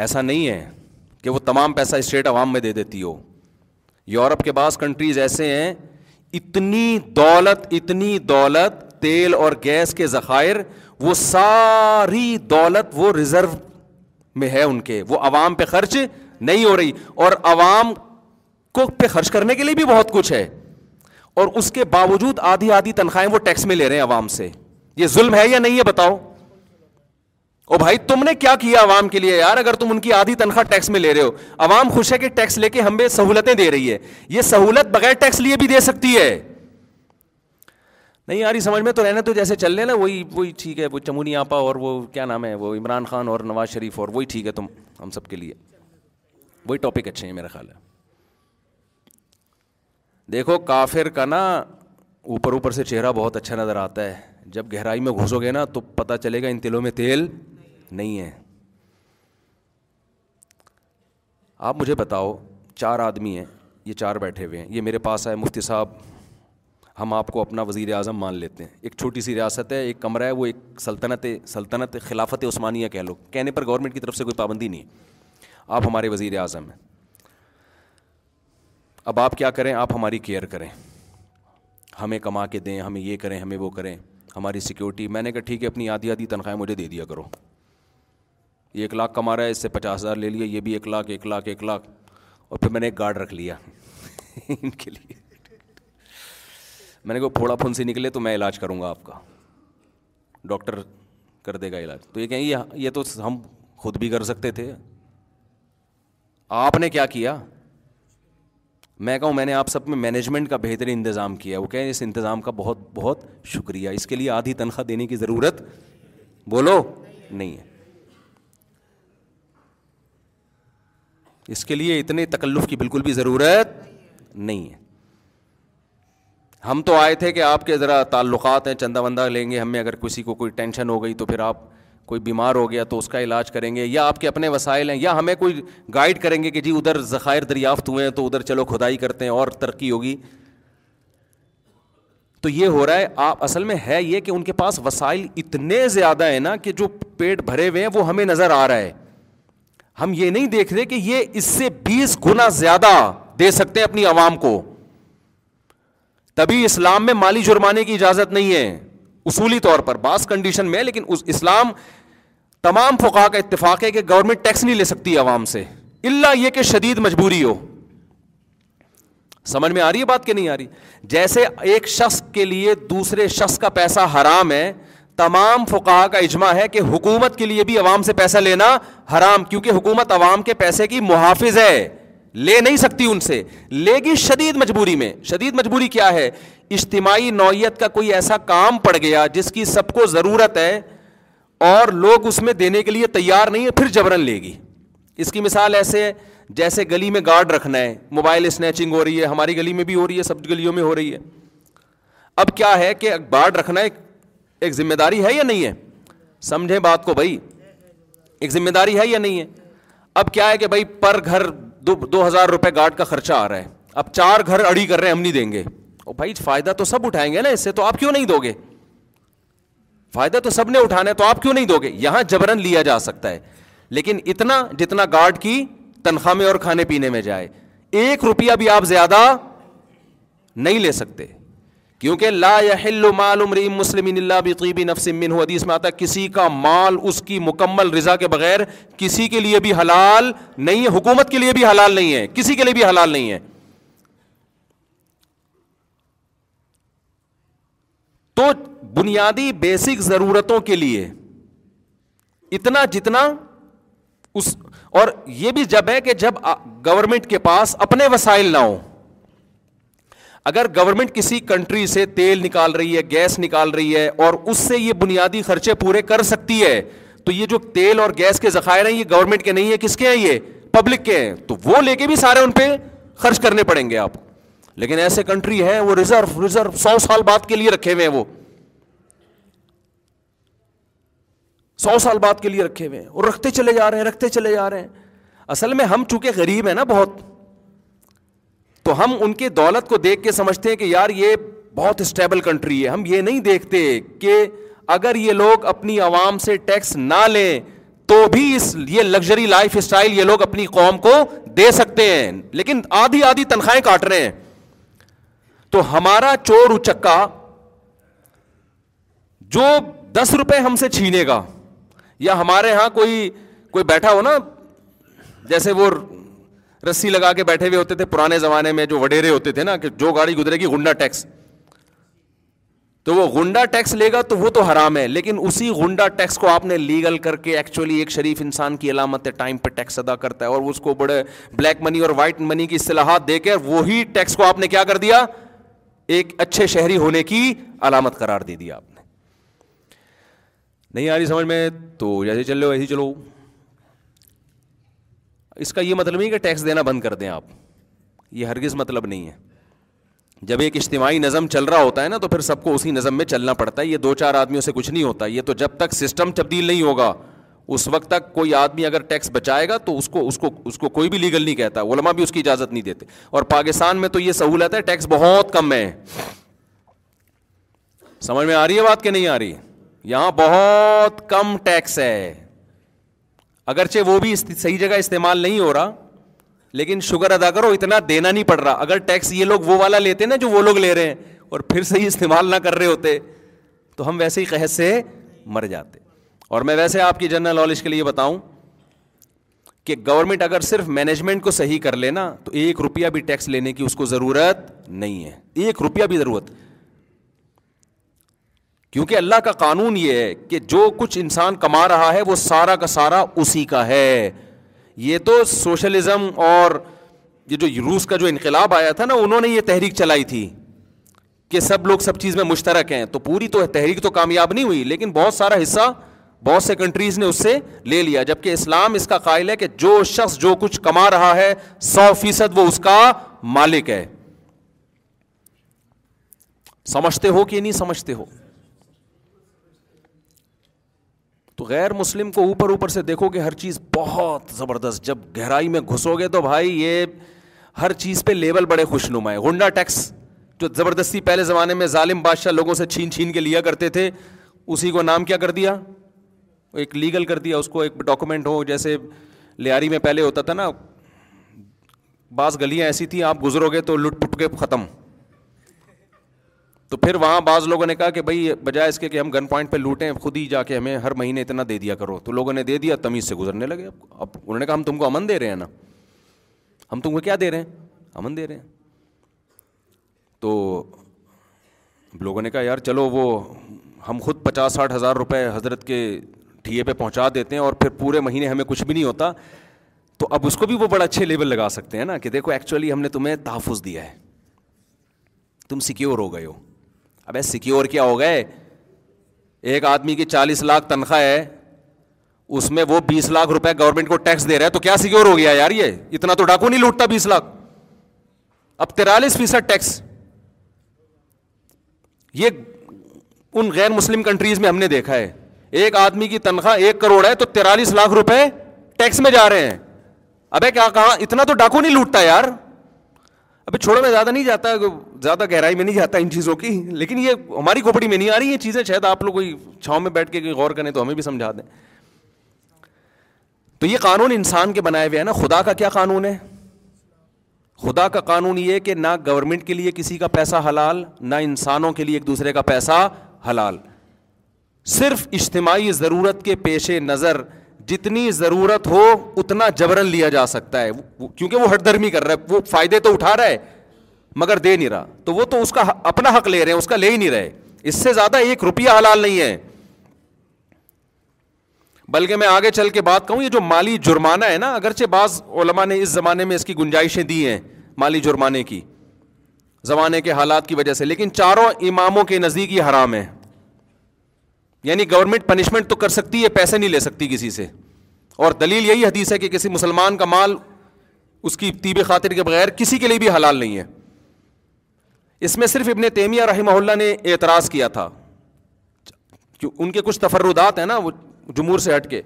ایسا نہیں ہے کہ وہ تمام پیسہ state عوام میں دے دیتی ہو یورپ کے بعض کنٹریز ایسے ہیں اتنی دولت اتنی دولت تیل اور گیس کے ذخائر وہ ساری دولت وہ ریزرو میں ہے ان کے وہ عوام پہ خرچ نہیں ہو رہی اور عوام کو پہ خرچ کرنے کے لیے بھی بہت کچھ ہے اور اس کے باوجود آدھی آدھی تنخواہیں وہ ٹیکس میں لے رہے ہیں عوام سے یہ ظلم ہے یا نہیں ہے بتاؤ او بھائی تم نے کیا کیا عوام کے لیے یار اگر تم ان کی آدھی تنخواہ ٹیکس میں لے رہے ہو عوام خوش ہے کہ ٹیکس لے کے ہمیں سہولتیں دے رہی ہے یہ سہولت بغیر ٹیکس لیے بھی دے سکتی ہے ہے ہے نہیں سمجھ میں تو تو رہنا جیسے چل رہے نا وہی وہی ٹھیک وہ وہ وہ چمونی آپا اور کیا نام عمران خان اور نواز شریف اور وہی ٹھیک ہے تم ہم سب کے لیے وہی ٹاپک اچھے ہیں میرا خیال ہے دیکھو کافر کا نا اوپر اوپر سے چہرہ بہت اچھا نظر آتا ہے جب گہرائی میں گھسو گے نا تو پتہ چلے گا ان تیلوں میں تیل نہیں ہیں آپ مجھے بتاؤ چار آدمی ہیں یہ چار بیٹھے ہوئے ہیں یہ میرے پاس آئے مفتی صاحب ہم آپ کو اپنا وزیر اعظم مان لیتے ہیں ایک چھوٹی سی ریاست ہے ایک کمرہ ہے وہ ایک سلطنت سلطنت خلافت عثمانیہ کہہ لو کہنے پر گورنمنٹ کی طرف سے کوئی پابندی نہیں آپ ہمارے وزیر اعظم ہیں اب آپ کیا کریں آپ ہماری کیئر کریں ہمیں کما کے دیں ہمیں یہ کریں ہمیں وہ کریں ہماری سیکیورٹی میں نے کہا ٹھیک ہے اپنی آدھی آدھی تنخواہیں مجھے دے دیا کرو یہ ایک لاکھ کما رہا ہے اس سے پچاس ہزار لے لیا یہ بھی ایک لاکھ ایک لاکھ ایک لاکھ اور پھر میں نے ایک گارڈ رکھ لیا <laughs> ان کے لیے میں نے کہا پھوڑا پھنسی نکلے تو میں علاج کروں گا آپ کا ڈاکٹر کر دے گا علاج تو یہ کہیں یہ تو ہم خود بھی کر سکتے تھے آپ نے کیا کیا میں کہوں میں نے آپ سب میں مینجمنٹ کا بہترین انتظام کیا وہ کہیں اس انتظام کا بہت بہت شکریہ اس کے لیے آدھی تنخواہ دینے کی ضرورت بولو نہیں ہے اس کے لیے اتنے تکلف کی بالکل بھی ضرورت نہیں ہے ہم تو آئے تھے کہ آپ کے ذرا تعلقات ہیں چندہ وندہ لیں گے ہمیں اگر کسی کو کوئی ٹینشن ہو گئی تو پھر آپ کوئی بیمار ہو گیا تو اس کا علاج کریں گے یا آپ کے اپنے وسائل ہیں یا ہمیں کوئی گائڈ کریں گے کہ جی ادھر ذخائر دریافت ہوئے ہیں تو ادھر چلو کھدائی کرتے ہیں اور ترقی ہوگی تو یہ ہو رہا ہے آپ اصل میں ہے یہ کہ ان کے پاس وسائل اتنے زیادہ ہیں نا کہ جو پیٹ بھرے ہوئے ہیں وہ ہمیں نظر آ رہا ہے ہم یہ نہیں دیکھ رہے کہ یہ اس سے بیس گنا زیادہ دے سکتے ہیں اپنی عوام کو تبھی اسلام میں مالی جرمانے کی اجازت نہیں ہے اصولی طور پر بعض کنڈیشن میں لیکن اس اسلام تمام کا اتفاق ہے کہ گورنمنٹ ٹیکس نہیں لے سکتی عوام سے اللہ یہ کہ شدید مجبوری ہو سمجھ میں آ رہی ہے بات کہ نہیں آ رہی جیسے ایک شخص کے لیے دوسرے شخص کا پیسہ حرام ہے تمام فقاہ کا اجماع ہے کہ حکومت کے لیے بھی عوام سے پیسہ لینا حرام کیونکہ حکومت عوام کے پیسے کی محافظ ہے لے نہیں سکتی ان سے لے گی شدید مجبوری میں شدید مجبوری کیا ہے اجتماعی نوعیت کا کوئی ایسا کام پڑ گیا جس کی سب کو ضرورت ہے اور لوگ اس میں دینے کے لیے تیار نہیں ہے پھر جبرن لے گی اس کی مثال ایسے ہے جیسے گلی میں گارڈ رکھنا ہے موبائل اسنیچنگ ہو رہی ہے ہماری گلی میں بھی ہو رہی ہے سب گلیوں میں ہو رہی ہے اب کیا ہے کہ گارڈ رکھنا ہے ایک ذمہ داری ہے یا نہیں ہے سمجھیں بات کو بھائی ایک ذمہ داری ہے یا نہیں ہے اب کیا ہے کہ بھائی پر گھر دو دو ہزار روپے گارڈ کا خرچہ آ رہا ہے اب چار گھر اڑی کر رہے ہیں ہم نہیں دیں گے بھائی فائدہ تو سب اٹھائیں گے نا اس سے تو آپ کیوں نہیں دو گے فائدہ تو سب نے اٹھانا ہے تو آپ کیوں نہیں دو گے یہاں جبرن لیا جا سکتا ہے لیکن اتنا جتنا گارڈ کی تنخواہ میں اور کھانے پینے میں جائے ایک روپیہ بھی آپ زیادہ نہیں لے سکتے کیونکہ لا یحل مال امرئ مسلم اللہ حدیث میں آتا ہے کسی کا مال اس کی مکمل رضا کے بغیر کسی کے لیے بھی حلال نہیں ہے حکومت کے لیے بھی حلال نہیں ہے کسی کے لیے بھی حلال نہیں ہے تو بنیادی بیسک ضرورتوں کے لیے اتنا جتنا اس اور یہ بھی جب ہے کہ جب گورنمنٹ کے پاس اپنے وسائل نہ ہوں اگر گورنمنٹ کسی کنٹری سے تیل نکال رہی ہے گیس نکال رہی ہے اور اس سے یہ بنیادی خرچے پورے کر سکتی ہے تو یہ جو تیل اور گیس کے ذخائر ہیں یہ گورنمنٹ کے نہیں ہے کس کے ہیں یہ پبلک کے ہیں تو وہ لے کے بھی سارے ان پہ خرچ کرنے پڑیں گے آپ لیکن ایسے کنٹری ہیں وہ ریزرو ریزرو سو سال بعد کے لیے رکھے ہوئے ہیں وہ سو سال بعد کے لیے رکھے ہوئے ہیں اور رکھتے چلے جا رہے ہیں رکھتے چلے جا رہے ہیں اصل میں ہم چونکہ غریب ہیں نا بہت تو ہم ان کے دولت کو دیکھ کے سمجھتے ہیں کہ یار یہ بہت اسٹیبل کنٹری ہے ہم یہ نہیں دیکھتے کہ اگر یہ لوگ اپنی عوام سے ٹیکس نہ لیں تو بھی اس یہ لگژری لائف اسٹائل یہ لوگ اپنی قوم کو دے سکتے ہیں لیکن آدھی آدھی تنخواہیں کاٹ رہے ہیں تو ہمارا چور اچکا جو دس روپے ہم سے چھینے گا یا ہمارے یہاں کوئی کوئی بیٹھا ہو نا جیسے وہ رسی لگا کے بیٹھے ہوئے ہوتے تھے پرانے زمانے میں جو وڈیرے ہوتے تھے نا کہ جو گاڑی گزرے گی گنڈا ٹیکس تو وہ گنڈا ٹیکس لے گا تو وہ تو حرام ہے لیکن اسی گنڈا ٹیکس کو آپ نے لیگل کر کے ایکچولی ایک شریف انسان کی علامت ٹائم پہ ٹیکس ادا کرتا ہے اور اس کو بڑے بلیک منی اور وائٹ منی کی اصطلاحات دے کے وہی ٹیکس کو آپ نے کیا کر دیا ایک اچھے شہری ہونے کی علامت قرار دے دیا آپ نے نہیں آ رہی سمجھ میں تو ایسے چلو اس کا یہ مطلب نہیں کہ ٹیکس دینا بند کر دیں آپ یہ ہرگز مطلب نہیں ہے جب ایک اجتماعی نظم چل رہا ہوتا ہے نا تو پھر سب کو اسی نظم میں چلنا پڑتا ہے یہ دو چار آدمیوں سے کچھ نہیں ہوتا یہ تو جب تک سسٹم تبدیل نہیں ہوگا اس وقت تک کوئی آدمی اگر ٹیکس بچائے گا تو اس کو اس کو اس کو کوئی بھی لیگل نہیں کہتا علما بھی اس کی اجازت نہیں دیتے اور پاکستان میں تو یہ سہولت ہے ٹیکس بہت کم ہے سمجھ میں آ رہی ہے بات کہ نہیں آ رہی یہاں بہت کم ٹیکس ہے اگرچہ وہ بھی صحیح جگہ استعمال نہیں ہو رہا لیکن شوگر ادا کرو اتنا دینا نہیں پڑ رہا اگر ٹیکس یہ لوگ وہ والا لیتے نا جو وہ لوگ لے رہے ہیں اور پھر صحیح استعمال نہ کر رہے ہوتے تو ہم ویسے ہی قحط سے مر جاتے اور میں ویسے آپ کی جنرل نالج کے لیے بتاؤں کہ گورنمنٹ اگر صرف مینجمنٹ کو صحیح کر لینا تو ایک روپیہ بھی ٹیکس لینے کی اس کو ضرورت نہیں ہے ایک روپیہ بھی ضرورت کیونکہ اللہ کا قانون یہ ہے کہ جو کچھ انسان کما رہا ہے وہ سارا کا سارا اسی کا ہے یہ تو سوشلزم اور یہ جو روس کا جو انقلاب آیا تھا نا انہوں نے یہ تحریک چلائی تھی کہ سب لوگ سب چیز میں مشترک ہیں تو پوری تو تحریک تو کامیاب نہیں ہوئی لیکن بہت سارا حصہ بہت سے کنٹریز نے اس سے لے لیا جب کہ اسلام اس کا قائل ہے کہ جو شخص جو کچھ کما رہا ہے سو فیصد وہ اس کا مالک ہے سمجھتے ہو کہ نہیں سمجھتے ہو تو غیر مسلم کو اوپر اوپر سے دیکھو گے ہر چیز بہت زبردست جب گہرائی میں گھسو گے تو بھائی یہ ہر چیز پہ لیول بڑے خوش نما ہے ہنڈا ٹیکس جو زبردستی پہلے زمانے میں ظالم بادشاہ لوگوں سے چھین چھین کے لیا کرتے تھے اسی کو نام کیا کر دیا ایک لیگل کر دیا اس کو ایک ڈاکومنٹ ہو جیسے لیاری میں پہلے ہوتا تھا نا بعض گلیاں ایسی تھیں آپ گزرو گے تو لٹ پٹ کے ختم تو پھر وہاں بعض لوگوں نے کہا کہ بھائی بجائے اس کے کہ ہم گن پوائنٹ پہ لوٹیں خود ہی جا کے ہمیں ہر مہینے اتنا دے دیا کرو تو لوگوں نے دے دیا تمیز سے گزرنے لگے اب اب انہوں نے کہا ہم تم کو امن دے رہے ہیں نا ہم تم کو کیا دے رہے ہیں امن دے رہے ہیں تو لوگوں نے کہا یار چلو وہ ہم خود پچاس ساٹھ ہزار روپئے حضرت کے ٹھیے پہ پہنچا دیتے ہیں اور پھر پورے مہینے ہمیں کچھ بھی نہیں ہوتا تو اب اس کو بھی وہ بڑا اچھے لیول لگا سکتے ہیں نا کہ دیکھو ایکچولی ہم نے تمہیں تحفظ دیا ہے تم سیکیور ہو گئے ہو اب سیکیور کیا ہو گئے ایک آدمی کی چالیس لاکھ تنخواہ ہے اس میں وہ بیس لاکھ روپے گورنمنٹ کو ٹیکس دے رہا ہے تو کیا سیکیور ہو گیا یار یہ اتنا تو ڈاکو نہیں لوٹتا بیس لاکھ اب تیرالیس فیصد ٹیکس یہ ان غیر مسلم کنٹریز میں ہم نے دیکھا ہے ایک آدمی کی تنخواہ ایک کروڑ ہے تو تیرالیس لاکھ روپے ٹیکس میں جا رہے ہیں ابے کیا کہا اتنا تو ڈاکو نہیں لوٹتا یار ابھی چھوڑو میں زیادہ نہیں جاتا زیادہ گہرائی میں نہیں جاتا ان چیزوں کی لیکن یہ ہماری کھوپڑی میں نہیں آ رہی یہ چیزیں شاید آپ لوگ کوئی چھاؤں میں بیٹھ کے غور کریں تو ہمیں بھی سمجھا دیں تو یہ قانون انسان کے بنائے ہوئے ہیں نا خدا کا کیا قانون ہے خدا کا قانون یہ کہ نہ گورنمنٹ کے لیے کسی کا پیسہ حلال نہ انسانوں کے لیے ایک دوسرے کا پیسہ حلال صرف اجتماعی ضرورت کے پیش نظر جتنی ضرورت ہو اتنا جبرن لیا جا سکتا ہے کیونکہ وہ ہٹ دھرمی کر رہا ہے وہ فائدے تو اٹھا رہا ہے مگر دے نہیں رہا تو وہ تو اس کا اپنا حق لے رہے ہیں اس کا لے ہی نہیں رہے اس سے زیادہ ایک روپیہ حلال نہیں ہے بلکہ میں آگے چل کے بات کہوں یہ جو مالی جرمانہ ہے نا اگرچہ بعض علماء نے اس زمانے میں اس کی گنجائشیں دی ہیں مالی جرمانے کی زمانے کے حالات کی وجہ سے لیکن چاروں اماموں کے نزدیک یہ حرام ہے یعنی گورنمنٹ پنشمنٹ تو کر سکتی ہے پیسے نہیں لے سکتی کسی سے اور دلیل یہی حدیث ہے کہ کسی مسلمان کا مال اس کی طیب خاطر کے بغیر کسی کے لیے بھی حلال نہیں ہے اس میں صرف ابن تیمیہ رحمہ اللہ نے اعتراض کیا تھا کہ ان کے کچھ تفردات ہیں نا وہ جمور سے ہٹ کے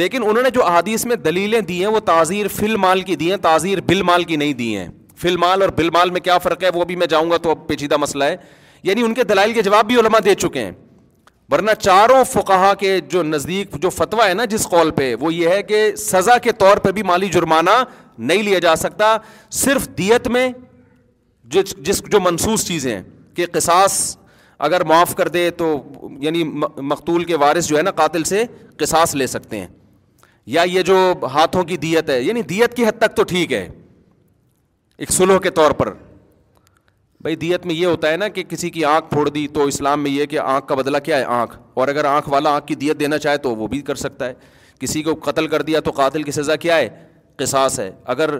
لیکن انہوں نے جو احادیث میں دلیلیں دی ہیں وہ تعزیر فل مال کی دی ہیں تعزیر بل مال کی نہیں دی ہیں فل مال اور بل مال میں کیا فرق ہے وہ بھی میں جاؤں گا تو اب پیچیدہ مسئلہ ہے یعنی ان کے دلائل کے جواب بھی علماء دے چکے ہیں ورنہ چاروں فقہا کے جو نزدیک جو فتویٰ ہے نا جس قول پہ وہ یہ ہے کہ سزا کے طور پہ بھی مالی جرمانہ نہیں لیا جا سکتا صرف دیت میں جو جس جو منصوص چیزیں کہ قصاص اگر معاف کر دے تو یعنی مقتول کے وارث جو ہے نا قاتل سے قصاص لے سکتے ہیں یا یہ جو ہاتھوں کی دیت ہے یعنی دیت کی حد تک تو ٹھیک ہے ایک سلو کے طور پر بھائی دیت میں یہ ہوتا ہے نا کہ کسی کی آنکھ پھوڑ دی تو اسلام میں یہ کہ آنکھ کا بدلہ کیا ہے آنکھ اور اگر آنکھ والا آنکھ کی دیت دینا چاہے تو وہ بھی کر سکتا ہے کسی کو قتل کر دیا تو قاتل کی سزا کیا ہے قصاص ہے اگر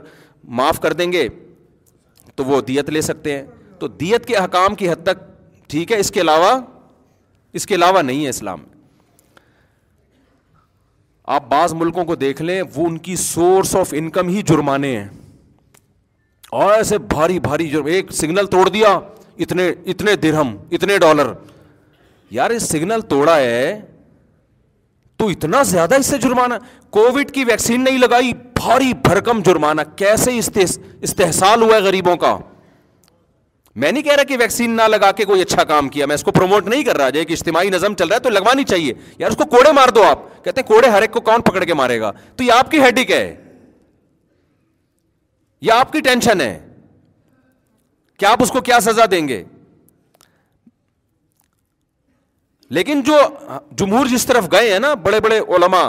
معاف کر دیں گے تو وہ دیت لے سکتے ہیں تو دیت کے احکام کی حد تک ٹھیک ہے اس کے علاوہ اس کے علاوہ نہیں ہے اسلام آپ بعض ملکوں کو دیکھ لیں وہ ان کی سورس آف انکم ہی جرمانے ہیں ایسے بھاری بھاری جرم ایک سگنل توڑ دیا اتنے اتنے درہم اتنے ڈالر یار سگنل توڑا ہے تو اتنا زیادہ اس سے جرمانہ کووڈ کی ویکسین نہیں لگائی بھاری بھرکم جرمانہ کیسے استحصال ہوا ہے غریبوں کا میں نہیں کہہ رہا کہ ویکسین نہ لگا کے کوئی اچھا کام کیا میں اس کو پروموٹ نہیں کر رہا کہ اجتماعی نظم چل رہا ہے تو لگوانی چاہیے یار اس کو کوڑے مار دو آپ کہتے ہیں کوڑے ہر ایک کو کون پکڑ کے مارے گا تو یہ آپ کی ہیڈک ہے آپ کی ٹینشن ہے کہ آپ اس کو کیا سزا دیں گے لیکن جو جمہور جس طرف گئے ہیں نا بڑے بڑے علما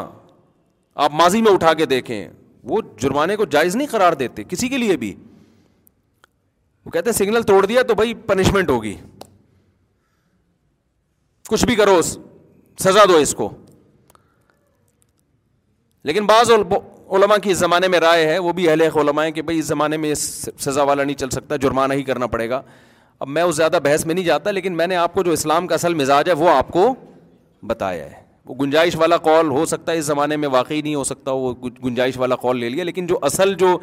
آپ ماضی میں اٹھا کے دیکھیں وہ جرمانے کو جائز نہیں قرار دیتے کسی کے لیے بھی وہ کہتے ہیں سگنل توڑ دیا تو بھائی پنشمنٹ ہوگی کچھ بھی کرو سزا دو اس کو لیکن بعض علماء کی اس زمانے میں رائے ہے وہ بھی اہل علماء ہیں کہ بھائی اس زمانے میں سزا والا نہیں چل سکتا جرمانہ ہی کرنا پڑے گا اب میں اس زیادہ بحث میں نہیں جاتا لیکن میں نے آپ کو جو اسلام کا اصل مزاج ہے وہ آپ کو بتایا ہے وہ گنجائش والا کال ہو سکتا ہے اس زمانے میں واقعی نہیں ہو سکتا وہ گنجائش والا کال لے لیا لیکن جو اصل جو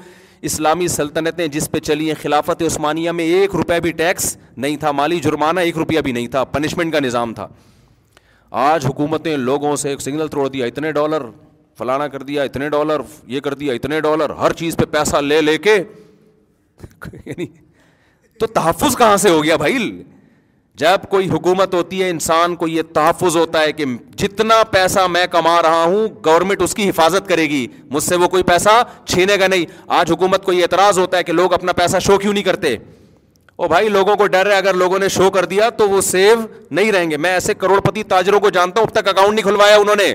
اسلامی سلطنتیں جس پہ چلی ہیں خلافت عثمانیہ میں ایک روپیہ بھی ٹیکس نہیں تھا مالی جرمانہ ایک روپیہ بھی نہیں تھا پنشمنٹ کا نظام تھا آج حکومتیں لوگوں سے ایک سگنل توڑ دیا اتنے ڈالر فلانا کر دیا اتنے ڈالر یہ کر دیا اتنے ڈالر ہر چیز پہ پیسہ لے لے کے یعنی تو تحفظ کہاں سے ہو گیا بھائی جب کوئی حکومت ہوتی ہے انسان کو یہ تحفظ ہوتا ہے کہ جتنا پیسہ میں کما رہا ہوں گورنمنٹ اس کی حفاظت کرے گی مجھ سے وہ کوئی پیسہ چھینے گا نہیں آج حکومت کو یہ اعتراض ہوتا ہے کہ لوگ اپنا پیسہ شو کیوں نہیں کرتے او بھائی لوگوں کو ڈر ہے اگر لوگوں نے شو کر دیا تو وہ سیو نہیں رہیں گے میں ایسے کروڑپتی تاجروں کو جانتا ہوں اب تک اکاؤنٹ نہیں کھلوایا انہوں نے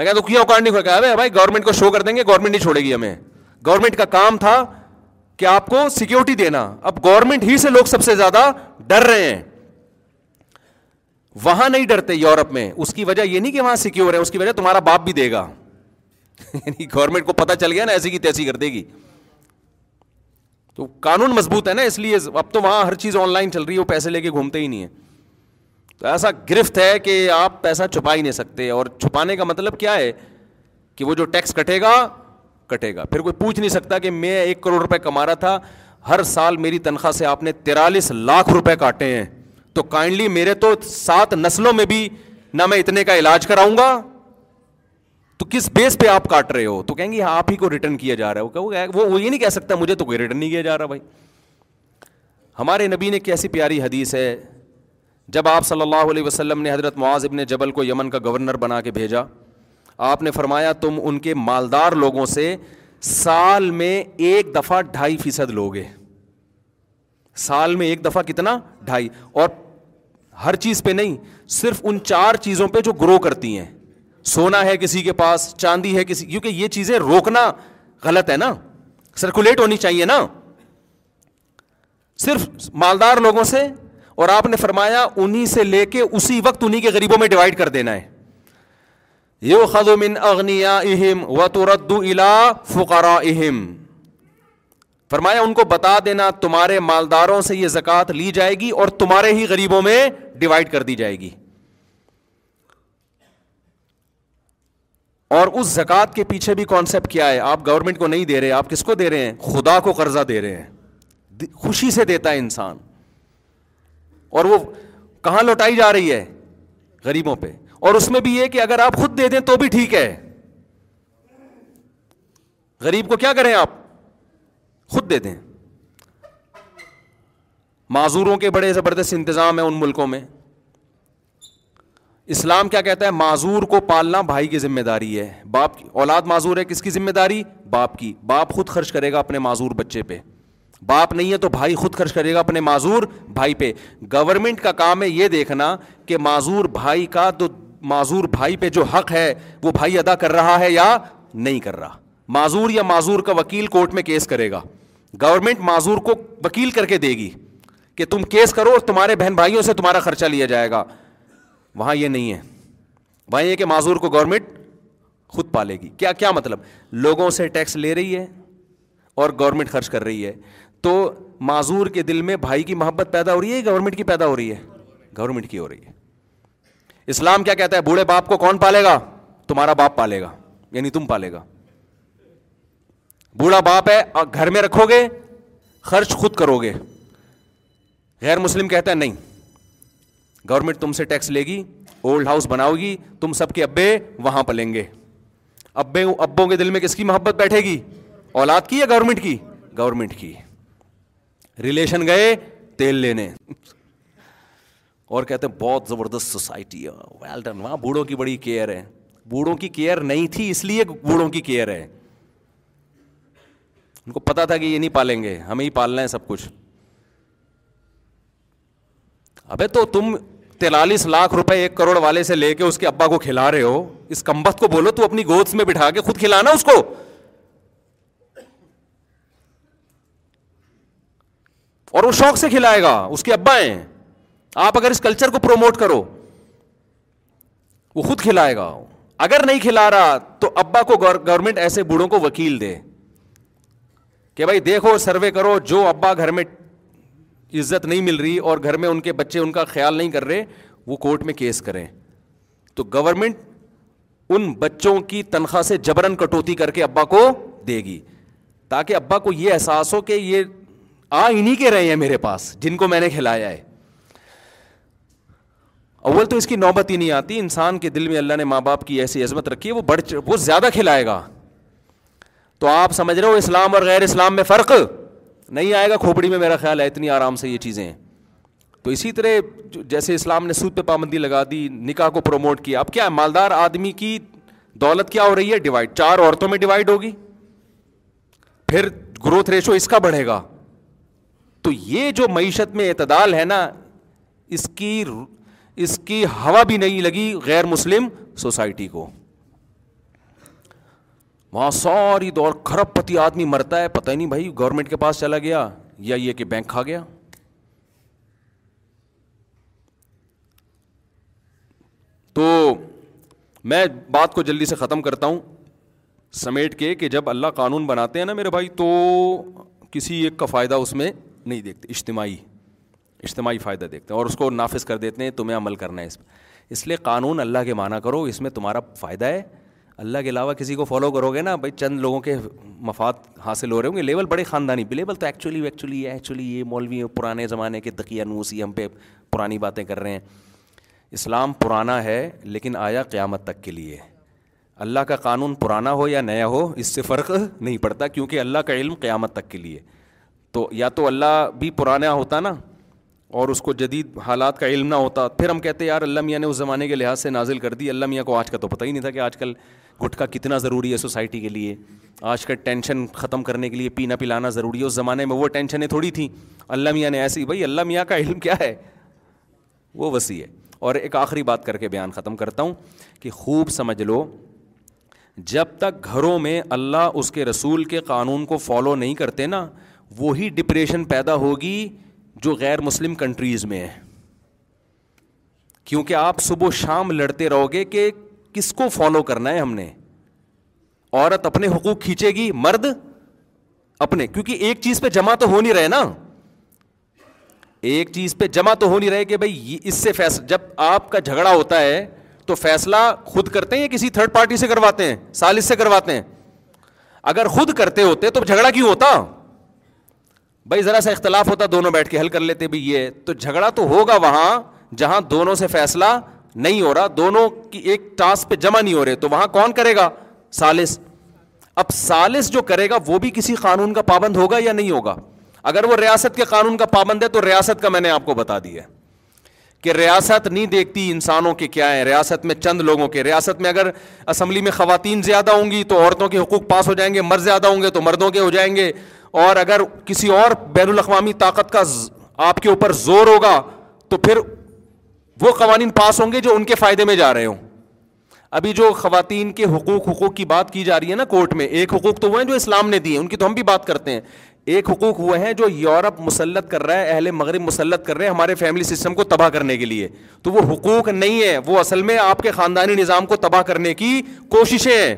میں کہا تو کیا نہیں بھائی گورنمنٹ کو شو کر دیں گے گورنمنٹ نہیں چھوڑے گی ہمیں گورنمنٹ کا کام تھا کہ آپ کو سیکیورٹی دینا اب گورنمنٹ ہی سے لوگ سب سے زیادہ ڈر رہے ہیں وہاں نہیں ڈرتے یورپ میں اس کی وجہ یہ نہیں کہ وہاں سیکیور ہے اس کی وجہ تمہارا باپ بھی دے گا گورنمنٹ <laughs> یعنی کو پتا چل گیا نا ایسی کی تیسی کر دے گی تو قانون مضبوط ہے نا اس لیے اب تو وہاں ہر چیز آن لائن چل رہی ہے وہ پیسے لے کے گھومتے ہی نہیں ہے تو ایسا گرفت ہے کہ آپ پیسہ چھپا ہی نہیں سکتے اور چھپانے کا مطلب کیا ہے کہ وہ جو ٹیکس کٹے گا کٹے گا پھر کوئی پوچھ نہیں سکتا کہ میں ایک کروڑ روپے کما رہا تھا ہر سال میری تنخواہ سے آپ نے تیرالیس لاکھ روپے کاٹے ہیں تو کائنڈلی میرے تو سات نسلوں میں بھی نہ میں اتنے کا علاج کراؤں گا تو کس بیس پہ آپ کاٹ رہے ہو تو کہیں گے ہاں، آپ ہی کو ریٹرن کیا جا رہا ہے وہ یہ نہیں کہہ سکتا مجھے تو کوئی ریٹرن نہیں کیا جا رہا بھائی ہمارے نبی نے کیسی پیاری حدیث ہے جب آپ صلی اللہ علیہ وسلم نے حضرت معاذ ابن جبل کو یمن کا گورنر بنا کے بھیجا آپ نے فرمایا تم ان کے مالدار لوگوں سے سال میں ایک دفعہ ڈھائی فیصد لوگ سال میں ایک دفعہ کتنا ڈھائی اور ہر چیز پہ نہیں صرف ان چار چیزوں پہ جو گرو کرتی ہیں سونا ہے کسی کے پاس چاندی ہے کسی کیونکہ یہ چیزیں روکنا غلط ہے نا سرکولیٹ ہونی چاہیے نا صرف مالدار لوگوں سے اور آپ نے فرمایا انہیں سے لے کے اسی وقت انہیں کے غریبوں میں ڈیوائڈ کر دینا ہے یو خز اغنیا اہم و الا فقرا اہم فرمایا ان کو بتا دینا تمہارے مالداروں سے یہ زکات لی جائے گی اور تمہارے ہی غریبوں میں ڈیوائڈ کر دی جائے گی اور اس زکات کے پیچھے بھی کانسیپٹ کیا ہے آپ گورنمنٹ کو نہیں دے رہے آپ کس کو دے رہے ہیں خدا کو قرضہ دے رہے ہیں خوشی سے دیتا ہے انسان اور وہ کہاں لوٹائی جا رہی ہے غریبوں پہ اور اس میں بھی یہ کہ اگر آپ خود دے دیں تو بھی ٹھیک ہے غریب کو کیا کریں آپ خود دے دیں معذوروں کے بڑے زبردست انتظام ہے ان ملکوں میں اسلام کیا کہتا ہے معذور کو پالنا بھائی کی ذمہ داری ہے باپ کی اولاد معذور ہے کس کی ذمہ داری باپ کی باپ خود خرچ کرے گا اپنے معذور بچے پہ باپ نہیں ہے تو بھائی خود خرچ کرے گا اپنے معذور بھائی پہ گورنمنٹ کا کام ہے یہ دیکھنا کہ معذور بھائی کا تو معذور بھائی پہ جو حق ہے وہ بھائی ادا کر رہا ہے یا نہیں کر رہا معذور یا معذور کا وکیل کورٹ میں کیس کرے گا گورنمنٹ معذور کو وکیل کر کے دے گی کہ تم کیس کرو اور تمہارے بہن بھائیوں سے تمہارا خرچہ لیا جائے گا وہاں یہ نہیں ہے وہاں یہ کہ معذور کو گورنمنٹ خود پالے گی کیا کیا مطلب لوگوں سے ٹیکس لے رہی ہے اور گورنمنٹ خرچ کر رہی ہے تو معذور کے دل میں بھائی کی محبت پیدا ہو رہی ہے گورنمنٹ کی پیدا ہو رہی ہے گورنمنٹ کی ہو رہی ہے اسلام کیا کہتا ہے بوڑھے باپ کو کون پالے گا تمہارا باپ پالے گا یعنی تم پالے گا بوڑھا باپ ہے گھر میں رکھو گے خرچ خود کرو گے غیر مسلم کہتا ہے نہیں گورنمنٹ تم سے ٹیکس لے گی اولڈ ہاؤس بناؤ گی تم سب کے ابے وہاں پلیں گے ابے ابوں کے دل میں کس کی محبت بیٹھے گی اولاد کی یا گورنمنٹ کی گورنمنٹ کی ریلیشن گئے تیل لینے اور کہتے ہیں بہت زبردست سوسائٹی ویل ڈن وہاں بوڑھوں کی بڑی کیئر ہے بوڑھوں کی کیئر نہیں تھی اس لیے بوڑھوں کی کیئر ہے ان کو پتا تھا کہ یہ نہیں پالیں گے ہمیں ہی پالنا ہے سب کچھ ابھی تو تم تینالیس لاکھ روپئے ایک کروڑ والے سے لے کے اس کے ابا کو کھلا رہے ہو اس کمبخت کو بولو تو اپنی گود میں بٹھا کے خود کھلانا اس کو اور وہ شوق سے کھلائے گا اس کے ابا ہیں آپ اگر اس کلچر کو پروموٹ کرو وہ خود کھلائے گا اگر نہیں کھلا رہا تو ابا کو گورنمنٹ ایسے بوڑھوں کو وکیل دے کہ بھائی دیکھو سروے کرو جو ابا گھر میں عزت نہیں مل رہی اور گھر میں ان کے بچے ان کا خیال نہیں کر رہے وہ کورٹ میں کیس کریں تو گورنمنٹ ان بچوں کی تنخواہ سے جبرن کٹوتی کر کے ابا کو دے گی تاکہ ابا کو یہ احساس ہو کہ یہ آ انہی کے رہے ہیں میرے پاس جن کو میں نے کھلایا ہے اول تو اس کی نوبت ہی نہیں آتی انسان کے دل میں اللہ نے ماں باپ کی ایسی عظمت رکھی ہے وہ بڑھ وہ زیادہ کھلائے گا تو آپ سمجھ رہے ہو اسلام اور غیر اسلام میں فرق نہیں آئے گا کھوپڑی میں میرا خیال ہے اتنی آرام سے یہ چیزیں تو اسی طرح جیسے اسلام نے سود پہ پابندی لگا دی نکاح کو پروموٹ کیا اب کیا ہے مالدار آدمی کی دولت کیا ہو رہی ہے ڈیوائڈ چار عورتوں میں ڈیوائڈ ہوگی پھر گروتھ ریشو اس کا بڑھے گا تو یہ جو معیشت میں اعتدال ہے نا اس کی اس کی ہوا بھی نہیں لگی غیر مسلم سوسائٹی کو وہاں ساری دور کھرب پتی آدمی مرتا ہے پتہ ہی نہیں بھائی گورنمنٹ کے پاس چلا گیا یا یہ کہ بینک کھا گیا تو میں بات کو جلدی سے ختم کرتا ہوں سمیٹ کے کہ جب اللہ قانون بناتے ہیں نا میرے بھائی تو کسی ایک کا فائدہ اس میں نہیں دیکھتے اجتماعی اجتماعی فائدہ دیکھتے ہیں اور اس کو نافذ کر دیتے ہیں تمہیں عمل کرنا ہے اس پہ اس لیے قانون اللہ کے معنیٰ کرو اس میں تمہارا فائدہ ہے اللہ کے علاوہ کسی کو فالو کرو گے نا بھائی چند لوگوں کے مفاد حاصل ہو رہے ہوں گے لیول بڑے خاندانی لیول تو ایکچولی ایکچولی یہ ایکچولی یہ مولوی پرانے زمانے کے تقیہ نوسی ہم پہ پرانی باتیں کر رہے ہیں اسلام پرانا ہے لیکن آیا قیامت تک کے لیے اللہ کا قانون پرانا ہو یا نیا ہو اس سے فرق نہیں پڑتا کیونکہ اللہ کا علم قیامت تک کے لیے تو یا تو اللہ بھی پرانا ہوتا نا اور اس کو جدید حالات کا علم نہ ہوتا پھر ہم کہتے یار اللہ میاں نے اس زمانے کے لحاظ سے نازل کر دی اللہ میاں کو آج کا تو پتہ ہی نہیں تھا کہ آج کل گٹکا کتنا ضروری ہے سوسائٹی کے لیے آج کل ٹینشن ختم کرنے کے لیے پینا پلانا ضروری ہے اس زمانے میں وہ ٹینشنیں تھوڑی تھیں اللہ میاں نے ایسی بھائی اللہ میاں کا علم کیا ہے وہ وسیع ہے اور ایک آخری بات کر کے بیان ختم کرتا ہوں کہ خوب سمجھ لو جب تک گھروں میں اللہ اس کے رسول کے قانون کو فالو نہیں کرتے نا وہی ڈپریشن پیدا ہوگی جو غیر مسلم کنٹریز میں ہے کیونکہ آپ صبح و شام لڑتے رہو گے کہ کس کو فالو کرنا ہے ہم نے عورت اپنے حقوق کھینچے گی مرد اپنے کیونکہ ایک چیز پہ جمع تو ہو نہیں رہے نا ایک چیز پہ جمع تو ہو نہیں رہے کہ بھائی اس سے فیصلہ جب آپ کا جھگڑا ہوتا ہے تو فیصلہ خود کرتے ہیں یا کسی تھرڈ پارٹی سے کرواتے ہیں سالس سے کرواتے ہیں اگر خود کرتے ہوتے تو جھگڑا کیوں ہوتا بھائی ذرا سا اختلاف ہوتا دونوں بیٹھ کے حل کر لیتے بھی یہ تو جھگڑا تو ہوگا وہاں جہاں دونوں سے فیصلہ نہیں ہو رہا دونوں کی ایک ٹاسک پہ جمع نہیں ہو رہے تو وہاں کون کرے گا سالس اب سالس جو کرے گا وہ بھی کسی قانون کا پابند ہوگا یا نہیں ہوگا اگر وہ ریاست کے قانون کا پابند ہے تو ریاست کا میں نے آپ کو بتا دیا کہ ریاست نہیں دیکھتی انسانوں کے کیا ہیں ریاست میں چند لوگوں کے ریاست میں اگر اسمبلی میں خواتین زیادہ ہوں گی تو عورتوں کے حقوق پاس ہو جائیں گے مرد زیادہ ہوں گے تو مردوں کے ہو جائیں گے اور اگر کسی اور بین الاقوامی طاقت کا آپ کے اوپر زور ہوگا تو پھر وہ قوانین پاس ہوں گے جو ان کے فائدے میں جا رہے ہوں ابھی جو خواتین کے حقوق حقوق کی بات کی جا رہی ہے نا کورٹ میں ایک حقوق تو وہ ہیں جو اسلام نے دیے ان کی تو ہم بھی بات کرتے ہیں ایک حقوق وہ ہیں جو یورپ مسلط کر رہا ہے اہل مغرب مسلط کر رہے ہیں ہمارے فیملی سسٹم کو تباہ کرنے کے لیے تو وہ حقوق نہیں ہے وہ اصل میں آپ کے خاندانی نظام کو تباہ کرنے کی کوششیں ہیں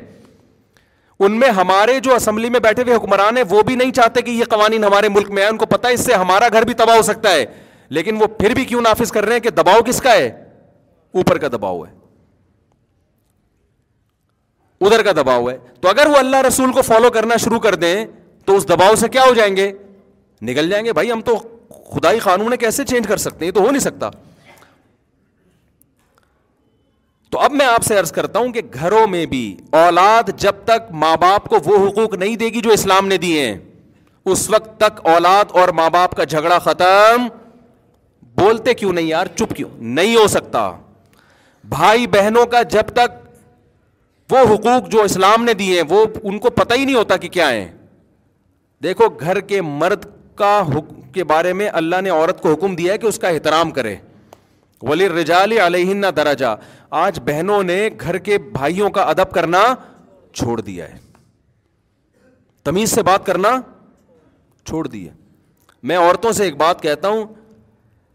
ان میں ہمارے جو اسمبلی میں بیٹھے ہوئے حکمران ہیں وہ بھی نہیں چاہتے کہ یہ قوانین ہمارے ملک میں ہے ان کو پتا اس سے ہمارا گھر بھی تباہ ہو سکتا ہے لیکن وہ پھر بھی کیوں نافذ کر رہے ہیں کہ دباؤ کس کا ہے اوپر کا دباؤ ہے ادھر کا دباؤ ہے تو اگر وہ اللہ رسول کو فالو کرنا شروع کر دیں تو اس دباؤ سے کیا ہو جائیں گے نکل جائیں گے بھائی ہم تو خدائی قانون کیسے چینج کر سکتے ہیں یہ تو ہو نہیں سکتا تو اب میں آپ سے عرض کرتا ہوں کہ گھروں میں بھی اولاد جب تک ماں باپ کو وہ حقوق نہیں دے گی جو اسلام نے دیے ہیں اس وقت تک اولاد اور ماں باپ کا جھگڑا ختم بولتے کیوں نہیں یار چپ کیوں نہیں ہو سکتا بھائی بہنوں کا جب تک وہ حقوق جو اسلام نے دیے ہیں وہ ان کو پتہ ہی نہیں ہوتا کہ کیا ہیں دیکھو گھر کے مرد کا کے بارے میں اللہ نے عورت کو حکم دیا ہے کہ اس کا احترام کرے ولی رجالی علیہ دراجہ آج بہنوں نے گھر کے بھائیوں کا ادب کرنا چھوڑ دیا ہے تمیز سے بات کرنا چھوڑ دی ہے میں عورتوں سے ایک بات کہتا ہوں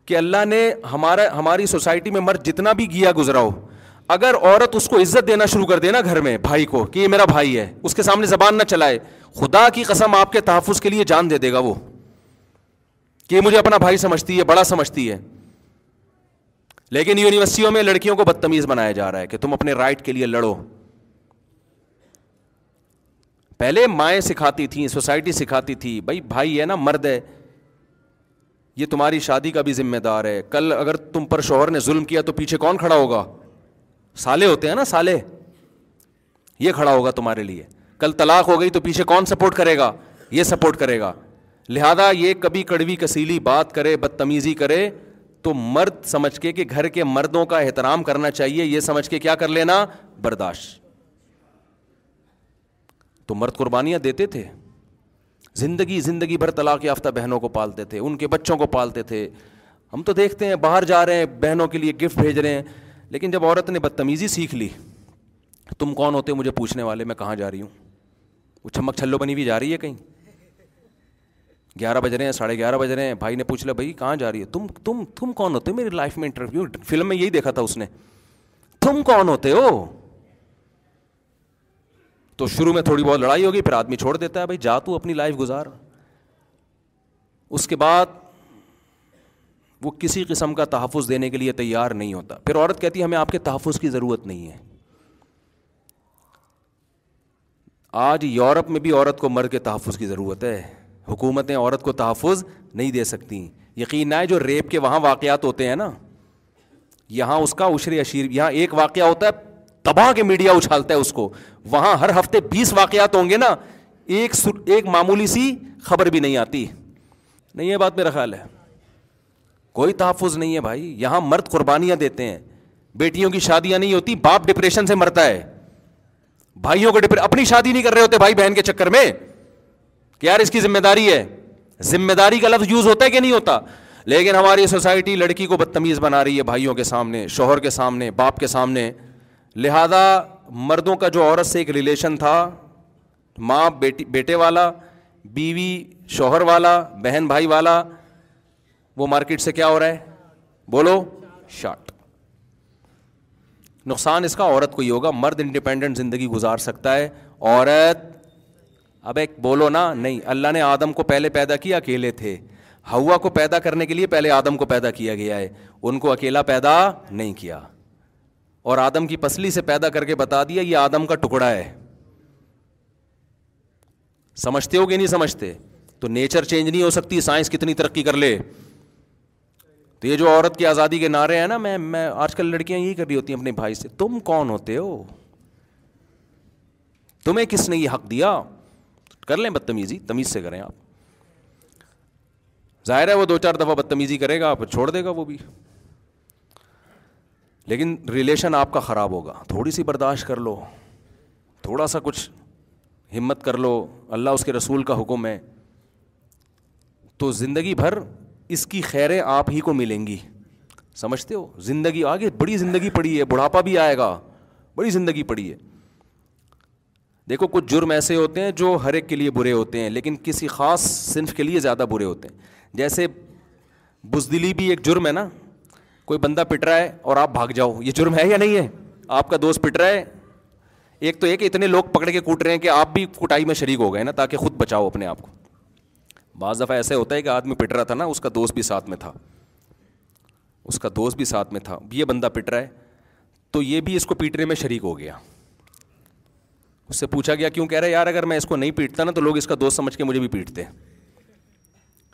کہ اللہ نے ہمارا ہماری سوسائٹی میں مرد جتنا بھی گیا گزرا ہو اگر عورت اس کو عزت دینا شروع کر دے نا گھر میں بھائی کو کہ یہ میرا بھائی ہے اس کے سامنے زبان نہ چلائے خدا کی قسم آپ کے تحفظ کے لیے جان دے دے گا وہ کہ یہ مجھے اپنا بھائی سمجھتی ہے بڑا سمجھتی ہے لیکن یونیورسٹیوں میں لڑکیوں کو بدتمیز بنایا جا رہا ہے کہ تم اپنے رائٹ کے لیے لڑو پہلے مائیں سکھاتی تھیں سوسائٹی سکھاتی تھی بھائی بھائی ہے نا مرد ہے یہ تمہاری شادی کا بھی ذمہ دار ہے کل اگر تم پر شوہر نے ظلم کیا تو پیچھے کون کھڑا ہوگا سالے ہوتے ہیں نا سالے یہ کھڑا ہوگا تمہارے لیے کل طلاق ہو گئی تو پیچھے کون سپورٹ کرے گا یہ سپورٹ کرے گا لہذا یہ کبھی کڑوی کسیلی بات کرے بدتمیزی کرے تو مرد سمجھ کے کہ گھر کے مردوں کا احترام کرنا چاہیے یہ سمجھ کے کیا کر لینا برداشت تو مرد قربانیاں دیتے تھے زندگی زندگی بھر طلاق یافتہ بہنوں کو پالتے تھے ان کے بچوں کو پالتے تھے ہم تو دیکھتے ہیں باہر جا رہے ہیں بہنوں کے لیے گفٹ بھیج رہے ہیں لیکن جب عورت نے بدتمیزی سیکھ لی تم کون ہوتے مجھے پوچھنے والے میں کہاں جا رہی ہوں وہ چھمک چھلو بنی ہوئی جا رہی ہے کہیں گیارہ بج رہے ہیں ساڑھے گیارہ بج رہے ہیں بھائی نے پوچھ لیا بھائی کہاں جا رہی ہے تم تم تم کون ہوتے ہو میری لائف میں انٹرویو فلم میں یہی دیکھا تھا اس نے تم کون ہوتے ہو تو شروع میں تھوڑی بہت لڑائی ہوگی پھر آدمی چھوڑ دیتا ہے بھائی جا تو اپنی لائف گزار اس کے بعد وہ کسی قسم کا تحفظ دینے کے لیے تیار نہیں ہوتا پھر عورت کہتی ہے ہمیں آپ کے تحفظ کی ضرورت نہیں ہے آج یورپ میں بھی عورت کو مر کے تحفظ کی ضرورت ہے حکومتیں عورت کو تحفظ نہیں دے سکتی یقین ہے جو ریپ کے وہاں واقعات ہوتے ہیں نا یہاں اس کا اشری اشیر یہاں ایک واقعہ ہوتا ہے تباہ کے میڈیا اچھالتا ہے اس کو وہاں ہر ہفتے بیس واقعات ہوں گے نا ایک معمولی سی خبر بھی نہیں آتی نہیں یہ بات میرا خیال ہے کوئی تحفظ نہیں ہے بھائی یہاں مرد قربانیاں دیتے ہیں بیٹیوں کی شادیاں نہیں ہوتی باپ ڈپریشن سے مرتا ہے بھائیوں کو اپنی شادی نہیں کر رہے ہوتے بھائی بہن کے چکر میں کہ یار اس کی ذمہ داری ہے ذمہ داری کا لفظ یوز ہوتا ہے کہ نہیں ہوتا لیکن ہماری سوسائٹی لڑکی کو بدتمیز بنا رہی ہے بھائیوں کے سامنے شوہر کے سامنے باپ کے سامنے لہذا مردوں کا جو عورت سے ایک ریلیشن تھا ماں بیٹی بیٹے والا بیوی شوہر والا بہن بھائی والا وہ مارکیٹ سے کیا ہو رہا ہے بولو شاٹ نقصان اس کا عورت کو ہی ہوگا مرد انڈیپینڈنٹ زندگی گزار سکتا ہے عورت اب ایک بولو نا نہیں اللہ نے آدم کو پہلے پیدا کیا اکیلے تھے ہوا کو پیدا کرنے کے لیے پہلے آدم کو پیدا کیا گیا ہے ان کو اکیلا پیدا نہیں کیا اور آدم کی پسلی سے پیدا کر کے بتا دیا یہ آدم کا ٹکڑا ہے سمجھتے ہو کہ نہیں سمجھتے تو نیچر چینج نہیں ہو سکتی سائنس کتنی ترقی کر لے تو یہ جو عورت کی آزادی کے نعرے ہیں نا میں میں آج کل لڑکیاں یہی کر رہی ہوتی ہیں اپنے بھائی سے تم کون ہوتے ہو تمہیں کس نے یہ حق دیا کر لیں بدتمیزی تمیز سے کریں آپ ظاہر ہے وہ دو چار دفعہ بدتمیزی کرے گا آپ چھوڑ دے گا وہ بھی لیکن ریلیشن آپ کا خراب ہوگا تھوڑی سی برداشت کر لو تھوڑا سا کچھ ہمت کر لو اللہ اس کے رسول کا حکم ہے تو زندگی بھر اس کی خیریں آپ ہی کو ملیں گی سمجھتے ہو زندگی آگے بڑی زندگی پڑی ہے بڑھاپا بھی آئے گا بڑی زندگی پڑی ہے دیکھو کچھ جرم ایسے ہوتے ہیں جو ہر ایک کے لیے برے ہوتے ہیں لیکن کسی خاص صنف کے لیے زیادہ برے ہوتے ہیں جیسے بزدلی بھی ایک جرم ہے نا کوئی بندہ پٹ رہا ہے اور آپ بھاگ جاؤ یہ جرم ہے یا نہیں ہے آپ کا دوست پٹ رہا ہے ایک تو یہ کہ اتنے لوگ پکڑ کے کوٹ رہے ہیں کہ آپ بھی کٹائی میں شریک ہو گئے نا تاکہ خود بچاؤ اپنے آپ کو بعض دفعہ ایسا ہوتا ہے کہ آدمی پٹ رہا تھا نا اس کا دوست بھی ساتھ میں تھا اس کا دوست بھی ساتھ میں تھا یہ بندہ پٹ رہا ہے تو یہ بھی اس کو پیٹنے میں شریک ہو گیا اس سے پوچھا گیا کیوں کہہ رہا ہے یار اگر میں اس کو نہیں پیٹتا نا تو لوگ اس کا دوست سمجھ کے مجھے بھی پیٹتے ہیں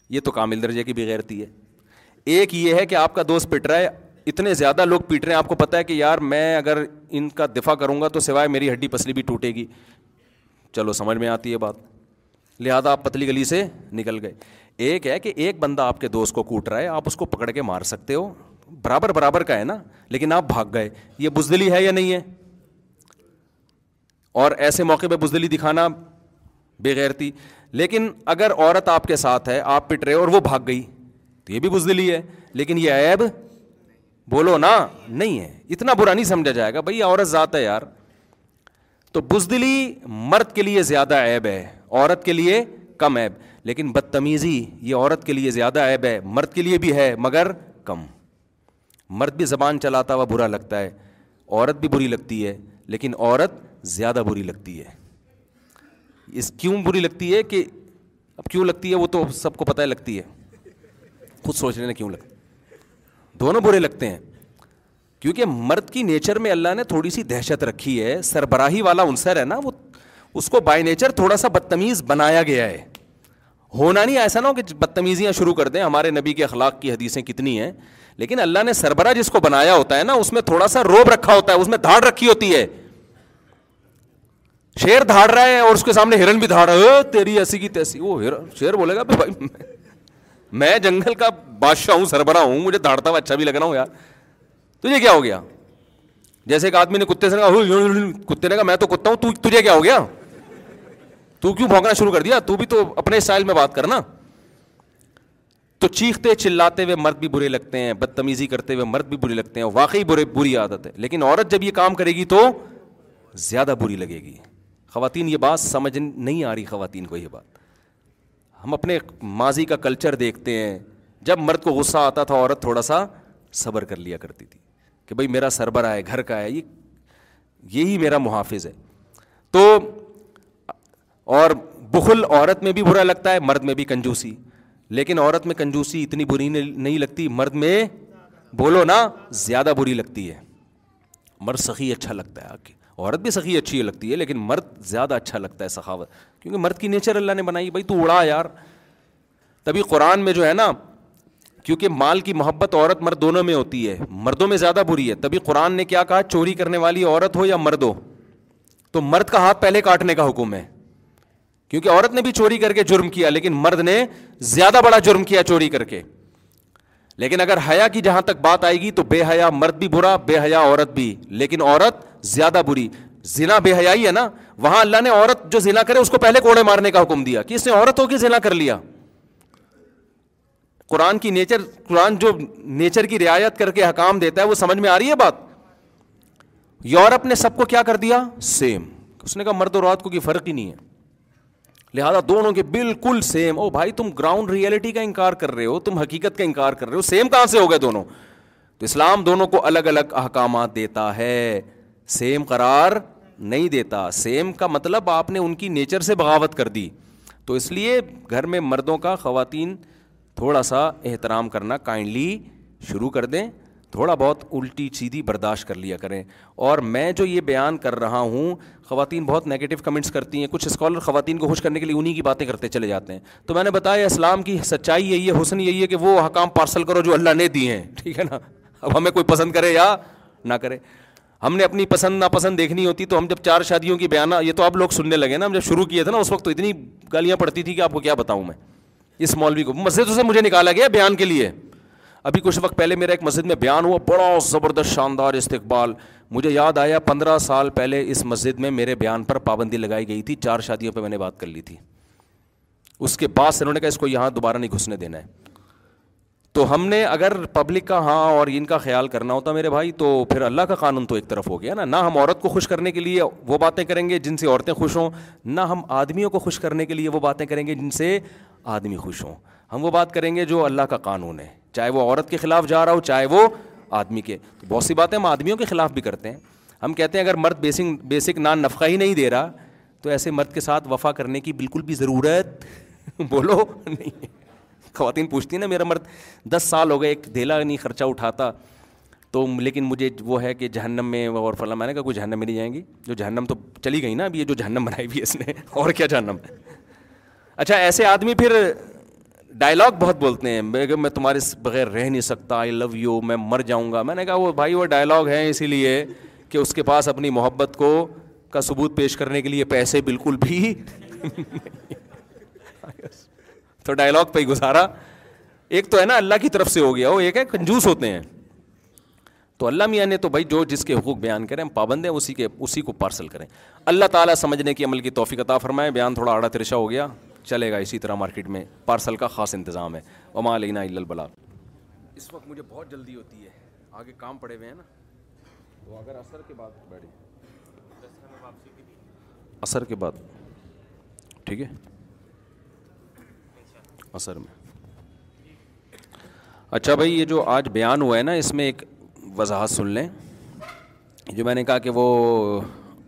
یہ تو کامل درجے کی بغیرتی ہے ایک یہ ہے کہ آپ کا دوست پٹ رہا ہے اتنے زیادہ لوگ پیٹ رہے ہیں آپ کو پتہ ہے کہ یار میں اگر ان کا دفاع کروں گا تو سوائے میری ہڈی پسلی بھی ٹوٹے گی چلو سمجھ میں آتی ہے بات لہٰذا آپ پتلی گلی سے نکل گئے ایک ہے کہ ایک بندہ آپ کے دوست کو کوٹ رہا ہے آپ اس کو پکڑ کے مار سکتے ہو برابر برابر کا ہے نا لیکن آپ بھاگ گئے یہ بزدلی ہے یا نہیں ہے اور ایسے موقع پہ بزدلی دکھانا بغیر تھی لیکن اگر عورت آپ کے ساتھ ہے آپ پٹ رہے اور وہ بھاگ گئی تو یہ بھی بزدلی ہے لیکن یہ ایب بولو نا نہیں ہے اتنا برا نہیں سمجھا جائے گا بھائی عورت ذات ہے یار تو بزدلی مرد کے لیے زیادہ ایب ہے عورت کے لیے کم ایب لیکن بدتمیزی یہ عورت کے لیے زیادہ ایب ہے مرد کے لیے بھی ہے مگر کم مرد بھی زبان چلاتا ہوا برا لگتا ہے عورت بھی بری لگتی ہے لیکن عورت زیادہ بری لگتی ہے اس کیوں بری لگتی ہے کہ اب کیوں لگتی ہے وہ تو سب کو پتہ ہے لگتی ہے خود سوچ لینا کیوں لگتی دونوں برے لگتے ہیں کیونکہ مرد کی نیچر میں اللہ نے تھوڑی سی دہشت رکھی ہے سربراہی والا عنصر ہے نا وہ اس کو بائی نیچر تھوڑا سا بدتمیز بنایا گیا ہے ہونا نہیں ایسا نہ ہو کہ بدتمیزیاں شروع کر دیں ہمارے نبی کے اخلاق کی حدیثیں کتنی ہیں لیکن اللہ نے سربراہ جس کو بنایا ہوتا ہے نا اس میں تھوڑا سا روب رکھا ہوتا ہے اس میں دھاڑ رکھی ہوتی ہے شیر دھاڑ رہا ہے اور اس کے سامنے ہرن بھی دھاڑ رہا ہے تیری ایسی کی تیسی وہ ہر شیر بولے گا بھائی میں جنگل کا بادشاہ ہوں سربراہ ہوں مجھے دھاڑتا ہوا اچھا بھی لگ رہا ہوں یار تجھے کیا ہو گیا جیسے ایک آدمی نے کتے سے کہا کتے نے کہا میں تو کتا ہوں تجھے کیا ہو گیا تو کیوں بھونکنا شروع کر دیا تو بھی تو اپنے اسٹائل میں بات کرنا تو چیختے چلاتے ہوئے مرد بھی برے لگتے ہیں بدتمیزی کرتے ہوئے مرد بھی برے لگتے ہیں واقعی بری عادت ہے لیکن عورت جب یہ کام کرے گی تو زیادہ بری لگے گی خواتین یہ بات سمجھ نہیں آ رہی خواتین کو یہ بات ہم اپنے ماضی کا کلچر دیکھتے ہیں جب مرد کو غصہ آتا تھا عورت تھوڑا سا صبر کر لیا کرتی تھی کہ بھائی میرا سربراہ ہے گھر کا ہے یہ یہی میرا محافظ ہے تو اور بخل عورت میں بھی برا لگتا ہے مرد میں بھی کنجوسی لیکن عورت میں کنجوسی اتنی بری نہیں لگتی مرد میں بولو نا زیادہ بری لگتی ہے مرد سخی اچھا لگتا ہے آ کے عورت بھی سخی اچھی لگتی ہے لیکن مرد زیادہ اچھا لگتا ہے سخاوت کیونکہ مرد کی نیچر اللہ نے بنائی بھائی تو اڑا یار تبھی قرآن میں جو ہے نا کیونکہ مال کی محبت عورت مرد دونوں میں ہوتی ہے مردوں میں زیادہ بری ہے تبھی قرآن نے کیا کہا چوری کرنے والی عورت ہو یا مرد ہو تو مرد کا ہاتھ پہلے کاٹنے کا حکم ہے کیونکہ عورت نے بھی چوری کر کے جرم کیا لیکن مرد نے زیادہ بڑا جرم کیا چوری کر کے لیکن اگر حیا کی جہاں تک بات آئے گی تو بے حیا مرد بھی برا بے حیا عورت بھی لیکن عورت زیادہ بری ضلع بے حیائی ہے نا وہاں اللہ نے عورت جو ضلع کرے اس کو پہلے کوڑے مارنے کا حکم دیا کہ اس نے عورت ہو کے ضلع کر لیا قرآن کی نیچر قرآن جو نیچر کی رعایت کر کے حکام دیتا ہے وہ سمجھ میں آ رہی ہے بات یورپ نے سب کو کیا کر دیا سیم اس نے کہا مرد اور عورت کو کوئی فرق ہی نہیں ہے لہٰذا دونوں کے بالکل سیم او بھائی تم گراؤنڈ ریئلٹی کا انکار کر رہے ہو تم حقیقت کا انکار کر رہے ہو سیم کہاں سے ہو گئے دونوں تو اسلام دونوں کو الگ الگ احکامات دیتا ہے سیم قرار نہیں دیتا سیم کا مطلب آپ نے ان کی نیچر سے بغاوت کر دی تو اس لیے گھر میں مردوں کا خواتین تھوڑا سا احترام کرنا کائنڈلی شروع کر دیں تھوڑا بہت الٹی سیدھی برداشت کر لیا کریں اور میں جو یہ بیان کر رہا ہوں خواتین بہت نگیٹو کمنٹس کرتی ہیں کچھ اسکالر خواتین کو خوش کرنے کے لیے انہیں کی باتیں کرتے چلے جاتے ہیں تو میں نے بتایا اسلام کی سچائی یہی ہے حسن یہی ہے کہ وہ حکام پارسل کرو جو اللہ نے دی ہیں ٹھیک ہے نا اب ہمیں کوئی پسند کرے یا نہ کرے ہم نے اپنی پسند ناپسند دیکھنی ہوتی تو ہم جب چار شادیوں کی بیانہ یہ تو آپ لوگ سننے لگے نا ہم جب شروع کیے تھے نا اس وقت تو اتنی گالیاں پڑتی تھی کہ آپ کو کیا بتاؤں میں اس مولوی کو مسجد سے مجھے نکالا گیا بیان کے لیے ابھی کچھ وقت پہلے میرا ایک مسجد میں بیان ہوا بڑا زبردست شاندار استقبال مجھے یاد آیا پندرہ سال پہلے اس مسجد میں میرے بیان پر پابندی لگائی گئی تھی چار شادیوں پہ میں نے بات کر لی تھی اس کے بعد سے انہوں نے کہا اس کو یہاں دوبارہ نہیں گھسنے دینا ہے تو ہم نے اگر پبلک کا ہاں اور ان کا خیال کرنا ہوتا میرے بھائی تو پھر اللہ کا قانون تو ایک طرف ہو گیا نا نہ ہم عورت کو خوش کرنے کے لیے وہ باتیں کریں گے جن سے عورتیں خوش ہوں نہ ہم آدمیوں کو خوش کرنے کے لیے وہ باتیں کریں گے جن سے آدمی خوش ہوں ہم وہ بات کریں گے جو اللہ کا قانون ہے چاہے وہ عورت کے خلاف جا رہا ہو چاہے وہ آدمی کے بہت سی باتیں ہم آدمیوں کے خلاف بھی کرتے ہیں ہم کہتے ہیں اگر مرد بیسنگ بیسک نان نفقہ ہی نہیں دے رہا تو ایسے مرد کے ساتھ وفا کرنے کی بالکل بھی ضرورت <laughs> بولو نہیں خواتین پوچھتی ہیں نا میرا مرد دس سال ہو گئے ایک دھیلا نہیں خرچہ اٹھاتا تو لیکن مجھے وہ ہے کہ جہنم میں اور فلاں میں نے کہا کوئی جہنم میں نہیں جائیں گی جو جہنم تو چلی گئی نا اب یہ جو جہنم بنائی ہوئی ہے اس نے اور کیا جہنم اچھا ایسے آدمی پھر ڈائلاگ بہت بولتے ہیں میں تمہارے بغیر رہ نہیں سکتا آئی لو یو میں مر جاؤں گا میں نے کہا وہ بھائی وہ ڈائلاگ ہیں اسی لیے کہ اس کے پاس اپنی محبت کو کا ثبوت پیش کرنے کے لیے پیسے بالکل بھی <laughs> تو ڈائلگ پہ ہی گزارا ایک تو ہے نا اللہ کی طرف سے ہو گیا وہ ایک ہے کنجوس ہوتے ہیں تو اللہ میاں نے تو بھائی جو جس کے حقوق بیان کریں پابند ہیں اسی کے اسی کو پارسل کریں اللہ تعالیٰ سمجھنے کی عمل کی توفیق عطا فرمائے بیان تھوڑا آڑا ترشا ہو گیا چلے گا اسی طرح مارکیٹ میں پارسل کا خاص انتظام ہے وما علینہ البلا اس وقت مجھے بہت جلدی ہوتی ہے آگے کام پڑے ہوئے ہیں نا تو اگر اثر کے بعد اثر کے بعد ٹھیک ہے اثر میں اچھا بھائی یہ جو آج بیان ہوا ہے نا اس میں ایک وضاحت سن لیں جو میں نے کہا کہ وہ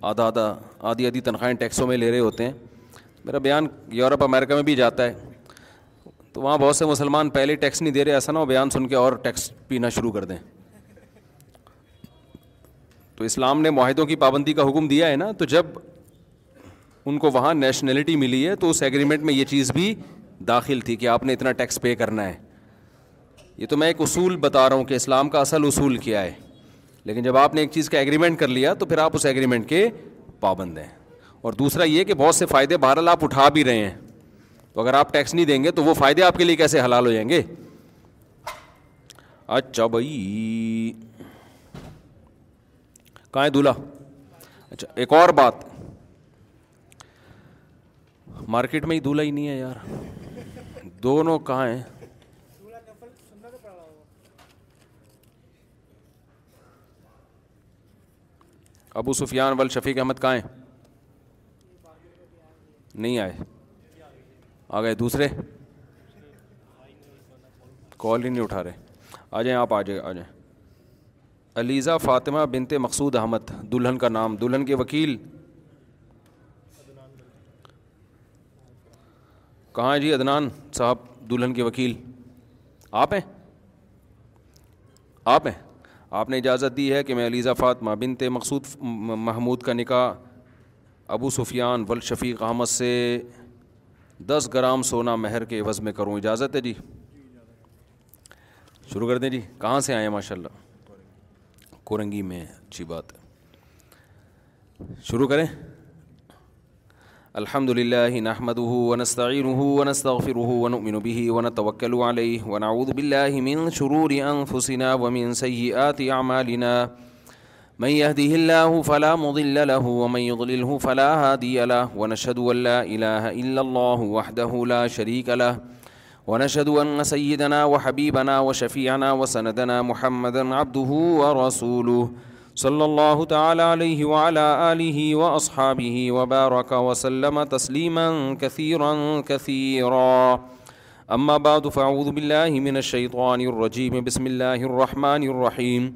آدھا آدھا آدھی آدھی تنخواہیں ٹیکسوں میں لے رہے ہوتے ہیں میرا بیان یورپ امریکہ میں بھی جاتا ہے تو وہاں بہت سے مسلمان پہلے ٹیکس نہیں دے رہے ایسا نہ ہو بیان سن کے اور ٹیکس پینا شروع کر دیں تو اسلام نے معاہدوں کی پابندی کا حکم دیا ہے نا تو جب ان کو وہاں نیشنلٹی ملی ہے تو اس ایگریمنٹ میں یہ چیز بھی داخل تھی کہ آپ نے اتنا ٹیکس پے کرنا ہے یہ تو میں ایک اصول بتا رہا ہوں کہ اسلام کا اصل اصول کیا ہے لیکن جب آپ نے ایک چیز کا ایگریمنٹ کر لیا تو پھر آپ اس ایگریمنٹ کے پابند ہیں اور دوسرا یہ کہ بہت سے فائدے بہرحال آپ اٹھا بھی رہے ہیں تو اگر آپ ٹیکس نہیں دیں گے تو وہ فائدے آپ کے لیے کیسے حلال ہو جائیں گے اچھا بھائی کہاں دلہا اچھا ایک اور بات مارکیٹ میں ہی دلہا ہی نہیں ہے یار دونوں کہاں ہیں ابو سفیان ول شفیق احمد کہاں ہیں نہیں آئے آ گئے دوسرے کال ہی نہیں اٹھا رہے آ جائیں آپ آ جائیں آ جائیں علیزہ فاطمہ بنت مقصود احمد دلہن کا نام دلہن کے وکیل کہاں ہے جی عدنان صاحب دلہن کے وکیل آپ ہیں آپ ہیں آپ نے اجازت دی ہے کہ میں علیزہ فاطمہ بنت مقصود محمود کا نکاح ابو سفیان ول شفیق احمد سے دس گرام سونا مہر کے عوض میں کروں اجازت ہے جی شروع کر دیں جی کہاں سے آئے ماشاء اللہ کورنگی میں اچھی بات ہے شروع کریں الحمد للہ اعمالنا من يهده الله فلا مضل له ومن يضلله فلا هادي له ونشهد أن لا إله إلا الله وحده لا شريك له ونشهد أن سيدنا وحبيبنا وشفيعنا وسندنا محمدا عبده ورسوله صلى الله تعالى عليه وعلى آله وأصحابه وبارك وسلم تسليما كثيرا كثيرا أما بعد فأعوذ بالله من الشيطان الرجيم بسم الله الرحمن الرحيم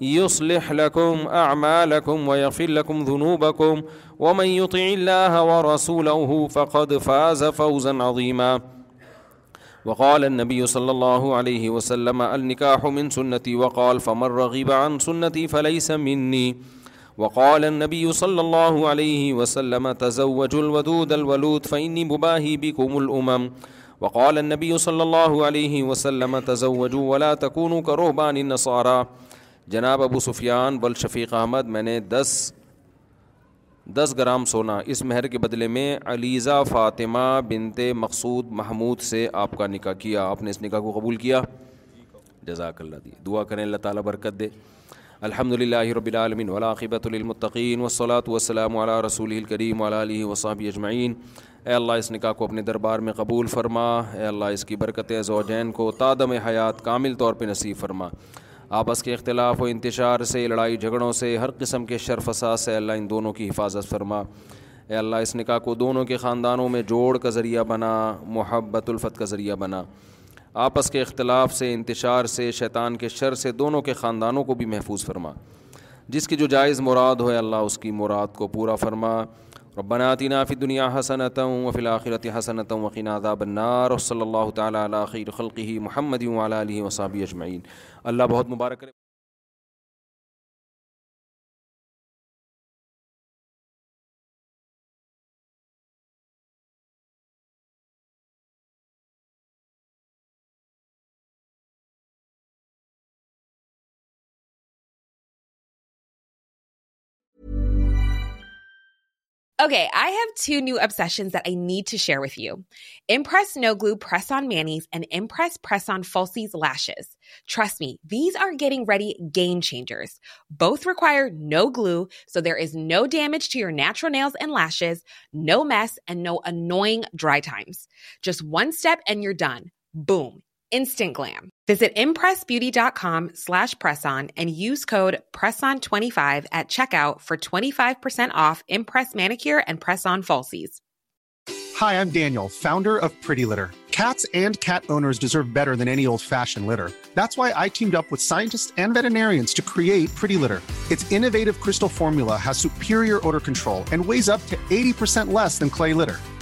يصلح لكم أعمالكم ويغفر لكم ذنوبكم ومن يطع الله ورسوله فقد فاز فوزا عظيما وقال النبي صلى الله عليه وسلم النكاح من سنتي وقال فمن رغب عن سنتي فليس مني وقال النبي صلى الله عليه وسلم تزوج الودود الولود فإني مباهي بكم الأمم وقال النبي صلى الله عليه وسلم تزوجوا ولا تكونوا كرهبان النصارى جناب ابو سفیان بل شفیق احمد میں نے دس دس گرام سونا اس مہر کے بدلے میں علیزہ فاطمہ بنت مقصود محمود سے آپ کا نکاح کیا آپ نے اس نکاح کو قبول کیا جزاک اللہ دی دعا کریں اللہ تعالیٰ برکت دے الحمد للہ رب العالمین ولاقبۃ المطقین وصلاۃ وسلم علیہ رسول الکریم ولا علیہ وسف اجمعین اے اللہ اس نکاح کو اپنے دربار میں قبول فرما اے اللہ اس کی برکت زوجین کو تادم حیات کامل طور پہ نصیب فرما آپس کے اختلاف و انتشار سے لڑائی جھگڑوں سے ہر قسم کے اساس سے اللہ ان دونوں کی حفاظت فرما اے اللہ اس نکاح کو دونوں کے خاندانوں میں جوڑ کا ذریعہ بنا محبت الفت کا ذریعہ بنا آپس کے اختلاف سے انتشار سے شیطان کے شر سے دونوں کے خاندانوں کو بھی محفوظ فرما جس کی جو جائز مراد ہو اللہ اس کی مراد کو پورا فرما ربنا آتنا فی دنیا حسنت و فی الآخرتِ حسنت عذاب النار صلی اللہ تعالیٰ علیہ خیر خلقہ محمد عالیہ علی وصابی اجمعین اللہ بہت مبارک کرے Okay, I have two new obsessions that I need to share with you. Impress No Glue Press On Manis and Impress Press On Falsies Lashes. Trust me, these are getting ready game changers. Both require no glue, so there is no damage to your natural nails and lashes, no mess, and no annoying dry times. Just one step and you're done. Boom. instant glam. Visit impressbeauty.com slash presson and use code presson25 at checkout for 25% off impress manicure and press on falsies. Hi, I'm Daniel, founder of Pretty Litter. Cats and cat owners deserve better than any old-fashioned litter. That's why I teamed up with scientists and veterinarians to create Pretty Litter. Its innovative crystal formula has superior odor control and weighs up to 80% less than clay litter.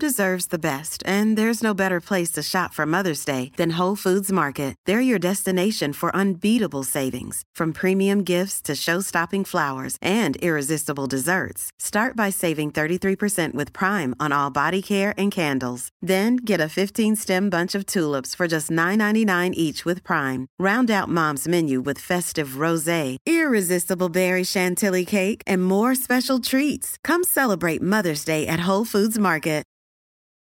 Deserves best and there is no better place to shop from Mother's Day then then foods market there your for for saving prime buy three get a bunch of just nine each round moms menu festive roses more special traits کم مدرس Day at foods market